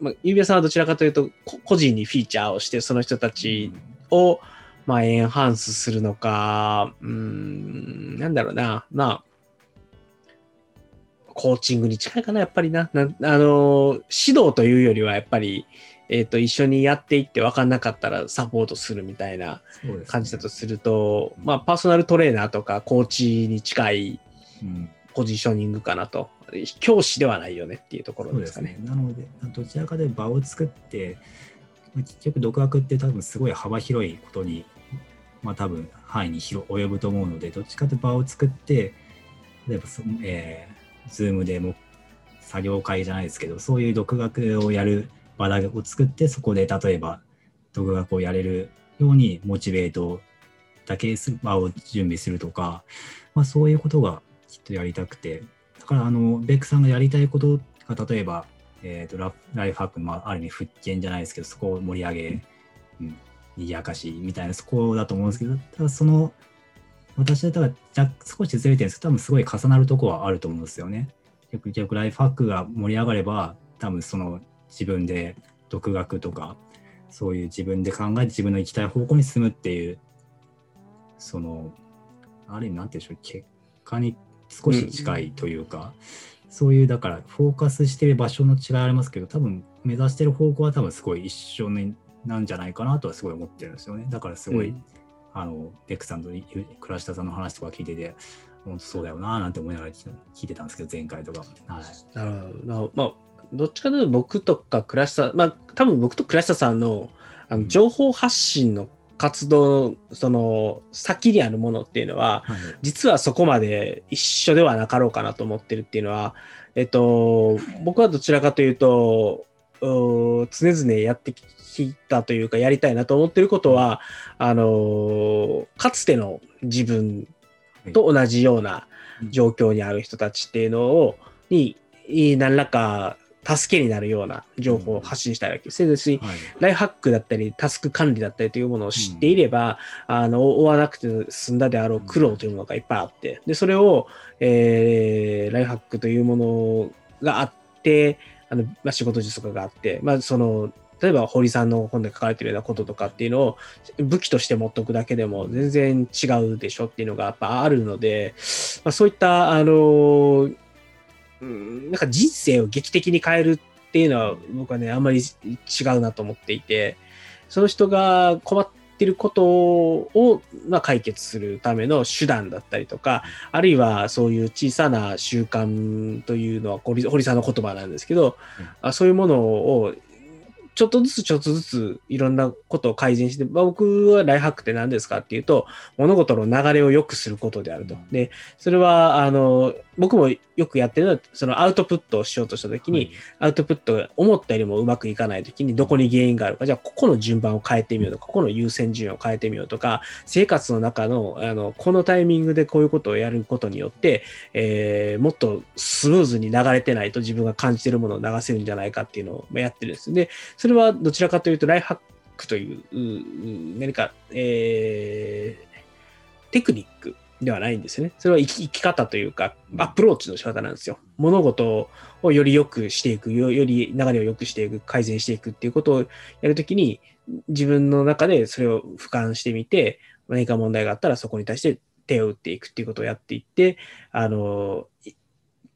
まあ、ゆうさんはどちらかというと個人にフィーチャーをしてその人たちを、まあ、エンハンスするのか、うん、なんだろうな、まあ、コーチングに近いかな、やっぱりな。なあのー、指導というよりはやっぱり、えっ、ー、と、一緒にやっていって分かんなかったらサポートするみたいな感じだとすると、ね、まあ、パーソナルトレーナーとかコーチに近いポジショニングかなと。うん、教師ではないよねっていうところですかね。ねなので、どちらかで場を作って、結局独学って多分すごい幅広いことに、まあ多分範囲に広及ぶと思うので、どっちかというと場を作って、例えばそ、えー、ズームでも作業会じゃないですけど、そういう独学をやる場を作ってそこで例えば独学をやれるようにモチベートだけする場を準備するとか、まあ、そういうことがきっとやりたくて。だからあのベックさんがやりたいことが例えば、えーと、ラライフハック、まあ、ある意味復権じゃないですけどそこを盛り上げ、うん、賑やかしみたいなそこだと思うんですけどただその私だったら少しずれてるんですけど多分すごい重なるとこはあると思うんですよね。逆逆ライフハックが盛り上がれば多分その自分で独学とかそういう自分で考えて自分の行きたい方向に進むっていうそのある意味なんていうんでしょう結果に少し近いというか、うん、そういうだからフォーカスしてる場所の違いありますけど多分目指してる方向は多分すごい一緒になんじゃないかなとはすごい思ってるんですよね。だからすごい、うん、あのベックさんと倉下さんの話とか聞いてて本当そうだよななんて思いながら聞いてたんですけど前回とか。はい、なるほど。まあどっちかというと僕とか倉下、まあ多分僕と倉下さんのあの情報発信の活動その先にあるものっていうのは、はい、実はそこまで一緒ではなかろうかなと思ってるっていうのは、えっと、僕はどちらかというと常々やってきたというかやりたいなと思ってることは、あのかつての自分と同じような状況にある人たちっていうのをに何らか助けになるような情報を発信したいわけです。し、はい、ライフハックだったり、タスク管理だったりというものを知っていれば、うん、あの、追わなくて済んだであろう苦労というものがいっぱいあって、で、それを、えー、ライフハックというものがあって、あの、まあ、仕事術とかがあって、まあ、その、例えば堀さんの本で書かれてるようなこととかっていうのを武器として持っておくだけでも全然違うでしょっていうのがやっぱあるので、まあ、そういったあのうん、なんか人生を劇的に変えるっていうのは僕はね、あんまり違うなと思っていて、その人が困ってることを、まあ、解決するための手段だったりとか、あるいはそういう小さな習慣というのは堀さんの言葉なんですけど、うん、そういうものをちょっとずつちょっとずついろんなことを改善して、まあ、僕はライフハックって何ですかっていうと、物事の流れを良くすることであると。で、それは、あの、僕もよくやってるのは、そのアウトプットをしようとしたときに、はい、アウトプットが思ったよりもうまくいかないときに、どこに原因があるか、じゃあ、ここの順番を変えてみようとか、ここの優先順位を変えてみようとか、生活の中の、あの、このタイミングでこういうことをやることによって、えー、もっとスムーズに流れてないと自分が感じてるものを流せるんじゃないかっていうのをやってるんです。で、それはどちらかというと、ライフハックという、何か、えー、テクニックではないんですよね。それは生き生き方というか、アプローチの仕方なんですよ。物事をより良くしていく、よより流れを良くしていく、改善していくっていうことをやるときに、自分の中でそれを俯瞰してみて、何か問題があったらそこに対して手を打っていくっていうことをやっていって、あの、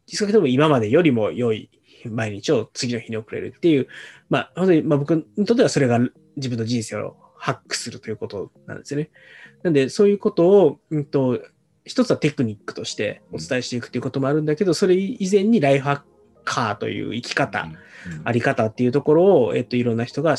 少なくとも今までよりも良い毎日を次の日に送れるっていう、まあ、本当に、まあ僕にとってはそれが自分の人生をハックするということなんですよね。なんで、そういうことを、うんと、一つはテクニックとしてお伝えしていくということもあるんだけど、それ以前にライフハッカーという生き方、あり方っていうところを、えっと、いろんな人が、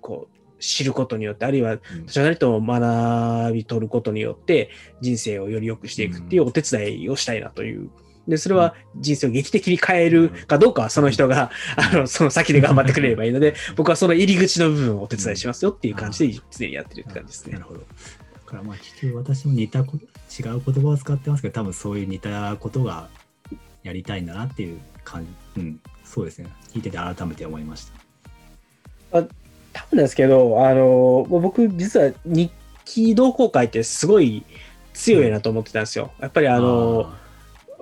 こう、知ることによって、あるいは、私なりと学び取ることによって、人生をより良くしていくっていうお手伝いをしたいなというで、それは人生を劇的に変えるかどうかはその人が、あの、その先で頑張ってくれればいいので、僕はその入り口の部分をお手伝いしますよっていう感じで常にやってるって感じですね。なるほど。だからまあ、結局私も似たこ、違う言葉を使ってますけど、多分そういう似たことがやりたいんだなっていう感じ、うん、そうですね。聞いてて改めて思いました。あ多分ですけど、あの、僕実は日記同好会ってすごい強いなと思ってたんですよ。やっぱりあの、あ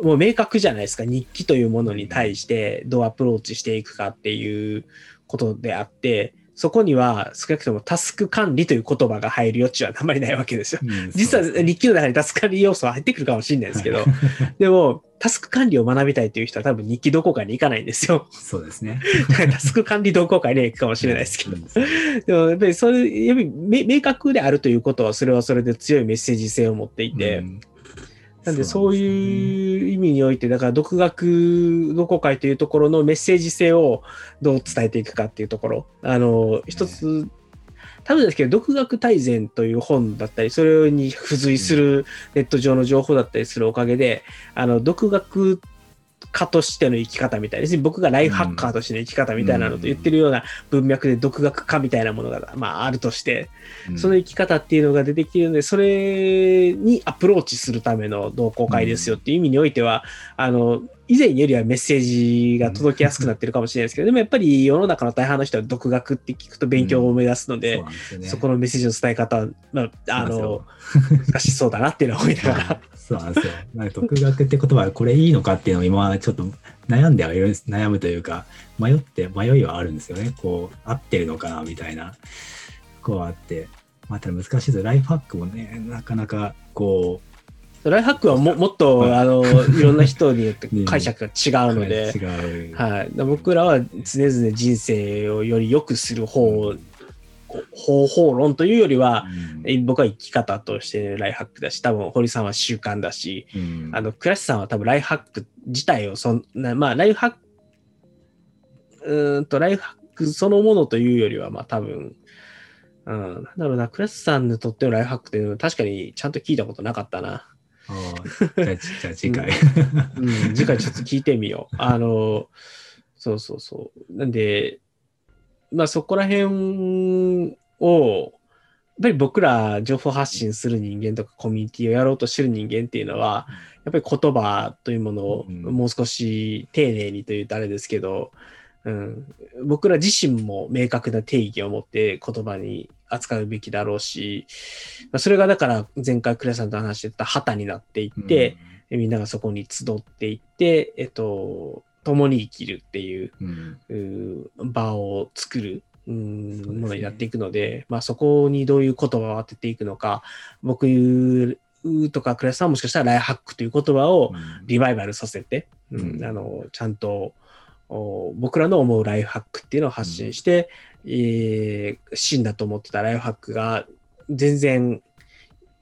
もう明確じゃないですか。日記というものに対してどうアプローチしていくかっていうことであって、そこには少なくともタスク管理という言葉が入る余地はあまりないわけですよ。うん、実は日記の中にタスク管理要素は入ってくるかもしれないですけど、でもタスク管理を学びたいという人は多分日記同好会に行かないんですよ。そうですね。タスク管理同好会には行くかもしれないですけど。でもやっぱりそれ、やっぱり明確であるということはそれはそれで強いメッセージ性を持っていて、うんなんでそういう意味において、だから独学同好会というところのメッセージ性をどう伝えていくかっていうところ、あの、一つ、多分ですけど、独学大全という本だったり、それに付随するネット上の情報だったりするおかげで、あの、独学家としての生き方みたいです僕がライフハッカーとしての生き方みたいなのと言ってるような文脈で独学家みたいなものが、まあ、あるとして、その生き方っていうのが出てきているので、それにアプローチするための同好会ですよっていう意味においては、あの、以前よりはメッセージが届きやすくなってるかもしれないですけど、でもやっぱり世の中の大半の人は独学って聞くと勉強を目指すので、そこのメッセージの伝え方、まあ、あの、難しそうだなっていうのは思いながら。そうなんですよ。独学って言葉はこれいいのかっていうのを今ちょっと悩んではいるんです。悩むというか、迷って、迷いはあるんですよね。こう、合ってるのかなみたいな、こうあって。また難しいですライフハックもね、なかなかこう、ライフハックはももっと、あのいろんな人によって解釈が違うので、はい、僕らは常々人生をより良くする方方法論というよりは、うん、僕は生き方としてライフハックだし、多分堀さんは習慣だし、うん、あの、倉石さんは多分ライフハック自体をそんな、まあ、ライフハック、うんと、ライフハックそのものというよりは、まあ、多分、うん、なんだろうな、クラスさんにとってのライフハックっていうのは確かにちゃんと聞いたことなかったな。じゃあ次回、うん、次回ちょっと聞いてみよう。あの、そうそうそう。なんで、まあそこら辺を、やっぱり僕ら情報発信する人間とかコミュニティをやろうとしてる人間っていうのは、やっぱり言葉というものをもう少し丁寧にというとあれですけど、うん、僕ら自身も明確な定義を持って言葉に扱うべきだろうし、まあ、それがだから前回クレさんと話してた旗になっていって、うん、みんながそこに集っていって、えっと、共に生きるっていう、うん、場を作る。うん、ものになっていくので、まあそこにどういう言葉を当てていくのか、僕とかクラスさんはもしかしたらライハックという言葉をリバイバルさせて、うん、あのちゃんと僕らの思うライフハックっていうのを発信して、うん、えー、真だと思ってたライフハックが全然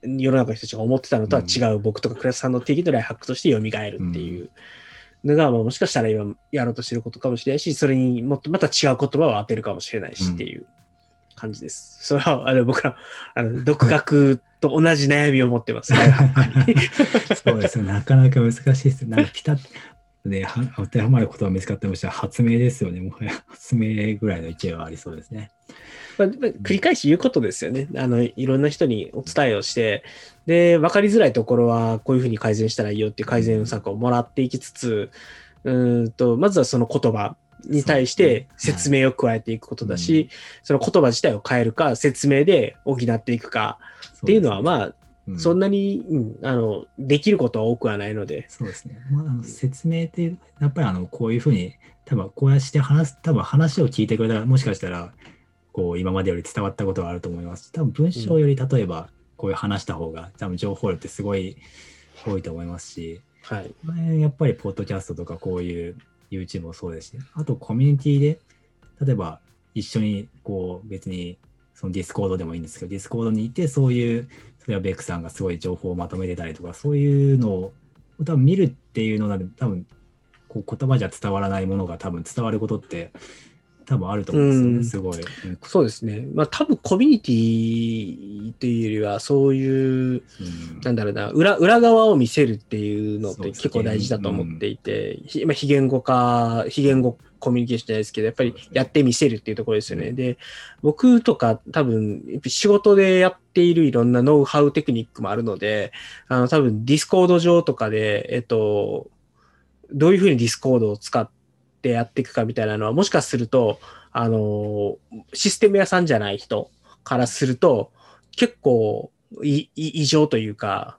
世の中の人たちが思ってたのとは違う僕とかクラスさんの定義のライフハックとして蘇るっていうのが、もしかしたら今やろうとしてることかもしれないし、それにもっとまた違う言葉を当てるかもしれないしっていう感じです。それはあの僕らあの独学と同じ悩みを持ってます、ね、そうですね。なかなか難しいです。なんかピタッで、当てはまることが見つかってもしたら発明ですよね。もはや発明ぐらいの勢いはありそうですね。まあ、繰り返し言うことですよね。あの、いろんな人にお伝えをして、で、分かりづらいところはこういうふうに改善したらいいよっていう改善策をもらっていきつつ、うんと、まずはその言葉に対して説明を加えていくことだし、その言葉自体を変えるか、説明で補っていくかっていうのは、まあ、うんそんなに、うん、あの、できることは多くはないので、そうですね。まあ、あの説明って、やっぱりあのこういうふうに、多分こうやって話す、多分話を聞いてくれたら、もしかしたら、こう今までより伝わったことはあると思います。多分文章より例えば、こういう話した方が、多分情報量ってすごい多いと思いますし、はい。やっぱりポッドキャストとかこういう YouTube もそうですし、あとコミュニティで、例えば一緒にこう別にそのディスコードでもいいんですけど、ディスコードにいてそういう、それはベックさんがすごい情報をまとめてたりとか、そういうのを多分見るっていうのなんで、多分こう言葉じゃ伝わらないものが多分伝わることって多分あると思うんですよね、うん。すごい。うん。そうですね。まあ多分コミュニティというよりは、そういう、うん。なんだろうな、裏裏側を見せるっていうのって結構大事だと思っていて、ひまあ、非言語化、非言語コミュニケーションじゃないですけど、やっぱりやってみせるっていうところですよね。うんで、僕とか多分、仕事でやっているいろんなノウハウテクニックもあるので、あの多分ディスコード上とかで、えっと、どういうふうにディスコードを使ってやっていくかみたいなのは、もしかすると、あの、システム屋さんじゃない人からすると、結構異常というか、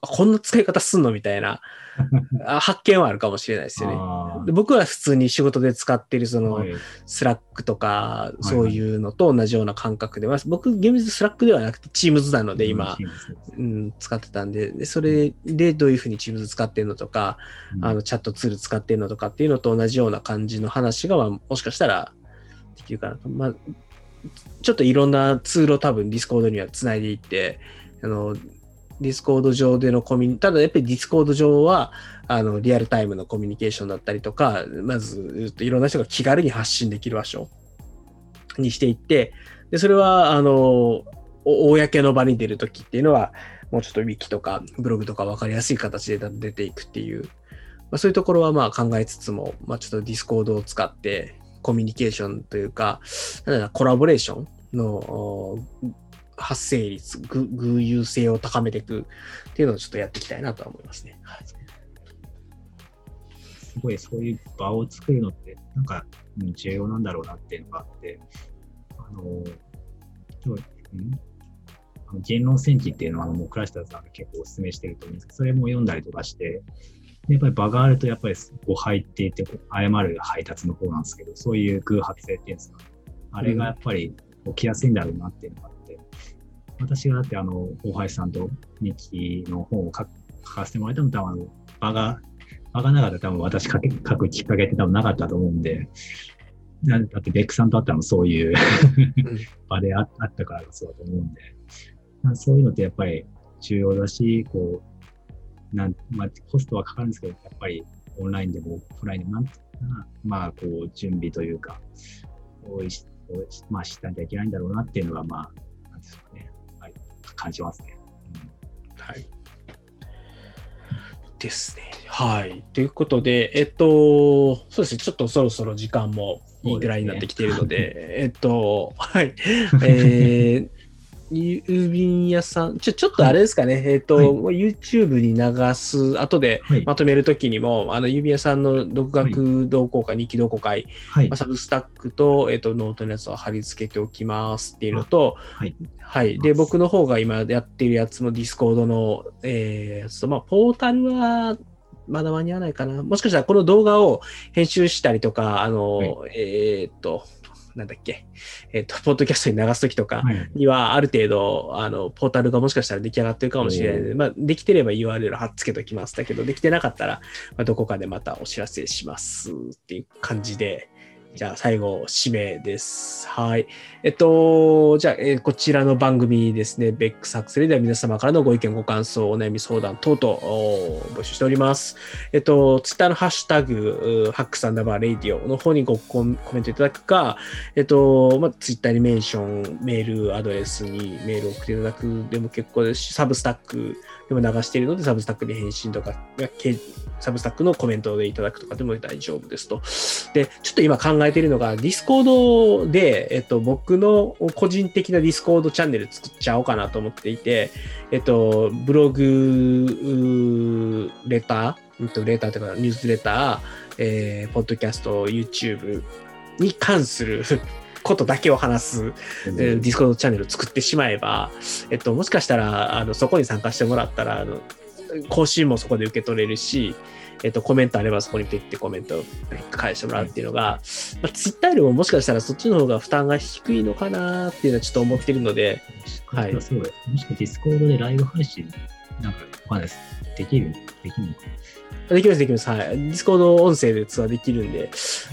こんな使い方すんのみたいなあ 発見はあるかもしれないですよね。僕は普通に仕事で使ってるそのーはい。スラックとかいそういうのと同じような感覚で、まあ僕厳密にスラックではなくて Teams なので今、うん、使ってたんでで、それでどういうふうに Teams 使ってるのとか、あのチャットツール使ってるのとかっていうのと同じような感じの話が、まあ、もしかしたらできるかなと。まあ、ちょっといろんなツールを多分 Discord にはつないでいって、あの、Discord 上でのコミュニただやっぱり Discord 上は、あの、リアルタイムのコミュニケーションだったりとか、まず、いろんな人が気軽に発信できる場所にしていって、で、それは、あの、公の場に出るときっていうのは、もうちょっとウィキとかブログとか分かりやすい形で出ていくっていう、まあ、そういうところはまあ考えつつも、まあ、ちょっとディスコードを使ってコミュニケーションというか、なんだコラボレーションの発生率、偶有性を高めていくっていうのをちょっとやっていきたいなとは思いますね。はい。すごいそういう場を作るのって、なんか、重要なんだろうなっていうのがあって、あの、今日うん？あの言論戦記っていうのは、もう倉下さんが結構お勧めしてると思うんですけど、それも読んだりとかして、やっぱり場があると、やっぱり誤配って言って、謝る配達の方なんですけど、そういう偶発性っていうんですか、あれがやっぱり起きやすいんだろうなっていうのがあって、私がだってあの、大橋さんと日記の本を書書かせてもらえたのも多分あの場が場がなかったら多分私書くきっかけって多分なかったと思うんで、だだってベックさんと会ったのもそういう 場でああったからそうだと思うんで、まあ、そういうのってやっぱり重要だし、こう、なんまあ、コストはかかるんですけど、やっぱりオンラインでもオフラインでもなんてまあ、こう、準備というか、こうしまあ、しなきゃいけないんだろうなっていうのが、まあ、なんですかね、はい、感じますね。はい。ですね。はい。ということで、えっと、そうですね、ちょっとそろそろ時間もいいぐらいになってきているので、えっと、はい。えー、郵便屋さん、ちょ、ちょっとあれですかね、えっと、はい YouTube に流す、後ではい。まとめるときにも、あの、郵便屋さんの独学同好会、日記同好会、はいまあ、。サブスタックと、えっと、ノートのやつを貼り付けておきますっていうのと、はい。はい。で、僕の方が今やってるやつもディスコードの、えーやつと、まあ、ポータルは、まだ間に合わないかな。もしかしたらこの動画を編集したりとか、あの、えーっと、なんだっけ、えーっと、ポッドキャストに流すときとかはい。には、ある程度、あの、ポータルがもしかしたら出来上がってるかもしれないので、まあ、できてれば URL 貼っつけときます。だけど、できてなかったら、まあ、どこかでまたお知らせしますっていう感じで、じゃあ最後、締めです。はい。えっと、じゃあ、えーこちらの番組ですね、ベックサクセルでは皆様からのご意見、ご感想、お悩み相談等々募集しております。えっと、ツイッターのハッシュタグ、ハックスアンダーバーレイディオの方にごコメントいただくか、えっと、まあ、ツイッターにメンション、メールアドレスにメールを送っていただくでも結構ですし、サブスタックでも流しているので、サブスタックに返信とか、サブスタックのコメントでいただくとかでも大丈夫ですと。で、ちょっと今考えているのが、ディスコードで、えっと、僕の個人的なディスコードチャンネル作っちゃおうかなと思っていて、えっと、ブログ、レター、うんとレターというか、ニュースレター、えー、ポッドキャスト、YouTube に関する個 ことだけを話す、えー、ディスコードチャンネルを作ってしまえば、えっと、もしかしたら、あの、そこに参加してもらったら、あの、更新もそこで受け取れるし、えっと、コメントあればそこにピッてコメントを返してもらうっていうのが、まあ、ツイッターよりももしかしたらそっちの方が負担が低いのかなっていうのはちょっと思ってるので、はい。そうです。もしくはディスコードでライブ配信、なんか、わかんないです。できるできるのかできます、できます。はい。ディスコード音声で通話できるんで、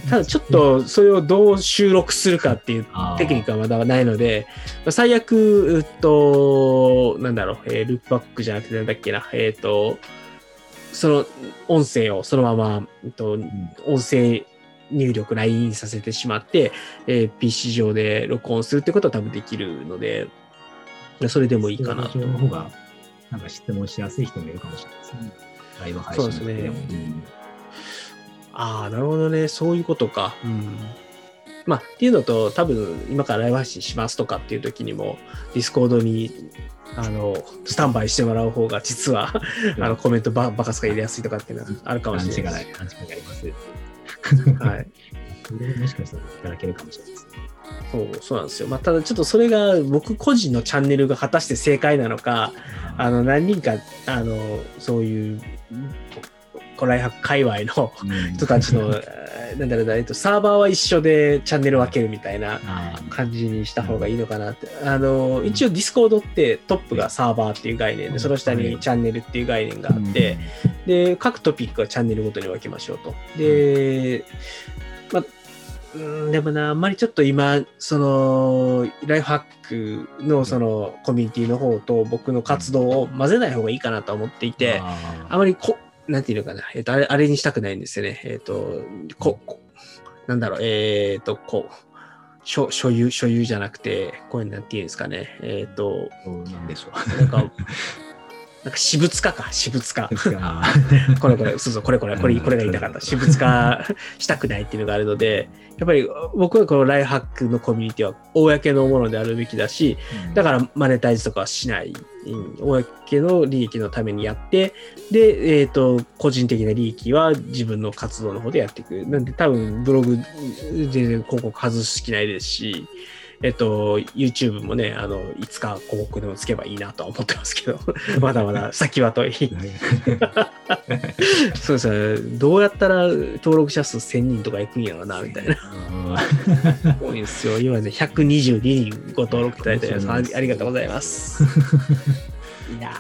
ただちょっとそれをどう収録するかっていうテクニックはまだないので、最悪、うっと、なんだろう、えー、ループバックじゃなくてなんだっけな、えっ、ー、と、その音声をそのまま、えっと、音声入力、LINE させてしまって、えー、PC 上で録音するってことは多分できるので、それでもいいかなと。の方が、なんか質問しやすい人もいるかもしれないですね。ライブ配信そうですね。うん、ああ、なるほどね。そういうことか。うん。まあ、っていうのと、多分、今からライブ配信しますとかっていう時にも、ディスコードに、あの、スタンバイしてもらう方が、実は、あの、コメントばバカスが入れやすいとかっていうのはあるかもしれない。勘違い、あります。はい。それもしかしたらいただけるかもしれないですね。そうそうなんですよ。まあ、ただちょっとそれが僕個人のチャンネルが果たして正解なのか、あの何人かあのそういうライフハック界隈の人たちの、なんだろうな、えっと、サーバーは一緒でチャンネル分けるみたいな感じにした方がいいのかなって。あの、一応ディスコードってトップがサーバーっていう概念で、その下にチャンネルっていう概念があって、で、各トピックはチャンネルごとに分けましょうと。で、まあ、うんでもな、あんまりちょっと今、その、ライフハックのそのコミュニティの方と僕の活動を混ぜない方がいいかなと思っていて、あまりこ、なんていうのかな、えっ、ー、と、あれ、あれにしたくないんですよね。えっ、ー、と、こ、こなんだろう、えっ、ー、と、こう、所所有、所有じゃなくて、こういうのなんていうんですかね。えっ、と、なんでしょう。なんか、なんか私物化か、私物化。これこれ、そうそう、これこれ、これ、これが言いたかった。私物化したくないっていうのがあるので、やっぱり僕はこのライフハックのコミュニティは公のものであるべきだし、だからマネタイズとかはしない。公の利益のためにやって、で、えっ、ー、と、個人的な利益は自分の活動の方でやっていく。なんで多分ブログ全然広告外す気ないですし、えっと、YouTube もね、あの、いつか広告でもつけばいいなとは思ってますけど、まだまだ先は遠い。そうですね。どうやったら登録者数1000人とかいくんやろな、みたいな。多いんですよ。今ね、122人ご登録いただいてありがとうございます。いや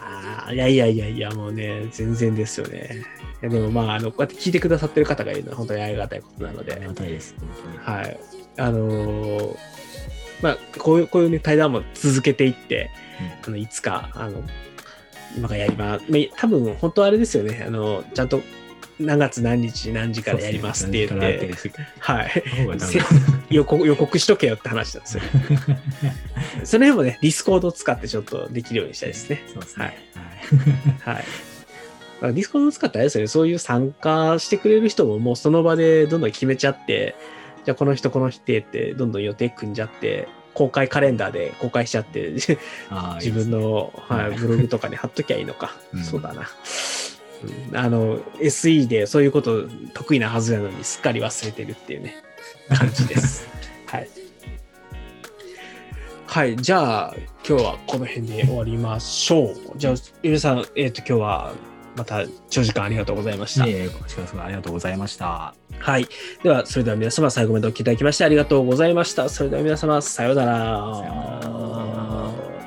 いやいやいやいや、もうね、全然ですよね。いやでもまあ、あの、こうやって聞いてくださってる方がいるのは本当にありがたいことなので。ありがたいです。はい。あのーまあ、こういう、こういうね、対談も続けていって、うん、あの、いつか、あの、今からやります。多分、本当あれですよね。あの、ちゃんと何月何日何時からやりますって言って、はい。予告予告しとけよって話なんですよ。その辺もね、ディスコードを使ってちょっとできるようにしたいですね。そうですね。はい。はいディスコードを使ったらあれですよね、そういう参加してくれる人ももうその場でどんどん決めちゃって、じゃあこの人この人ってどんどん予定組んじゃって、公開カレンダーで公開しちゃって自分のはい、ブログとかに貼っときゃいいのか。うん、そうだな。うん、あの、SE でそういうこと得意なはずなのにすっかり忘れてるっていうね、感じです。はい。はい。じゃあ、今日はこの辺で終わりましょう。じゃあ、ゆるさん、えっ、ー、と、今日はまた長時間ありがとうございました。いえこちらこそありがとうございました。はい。では、それでは皆様最後までお聞きいただきましてありがとうございました。それでは皆様、さようなら。さようなら。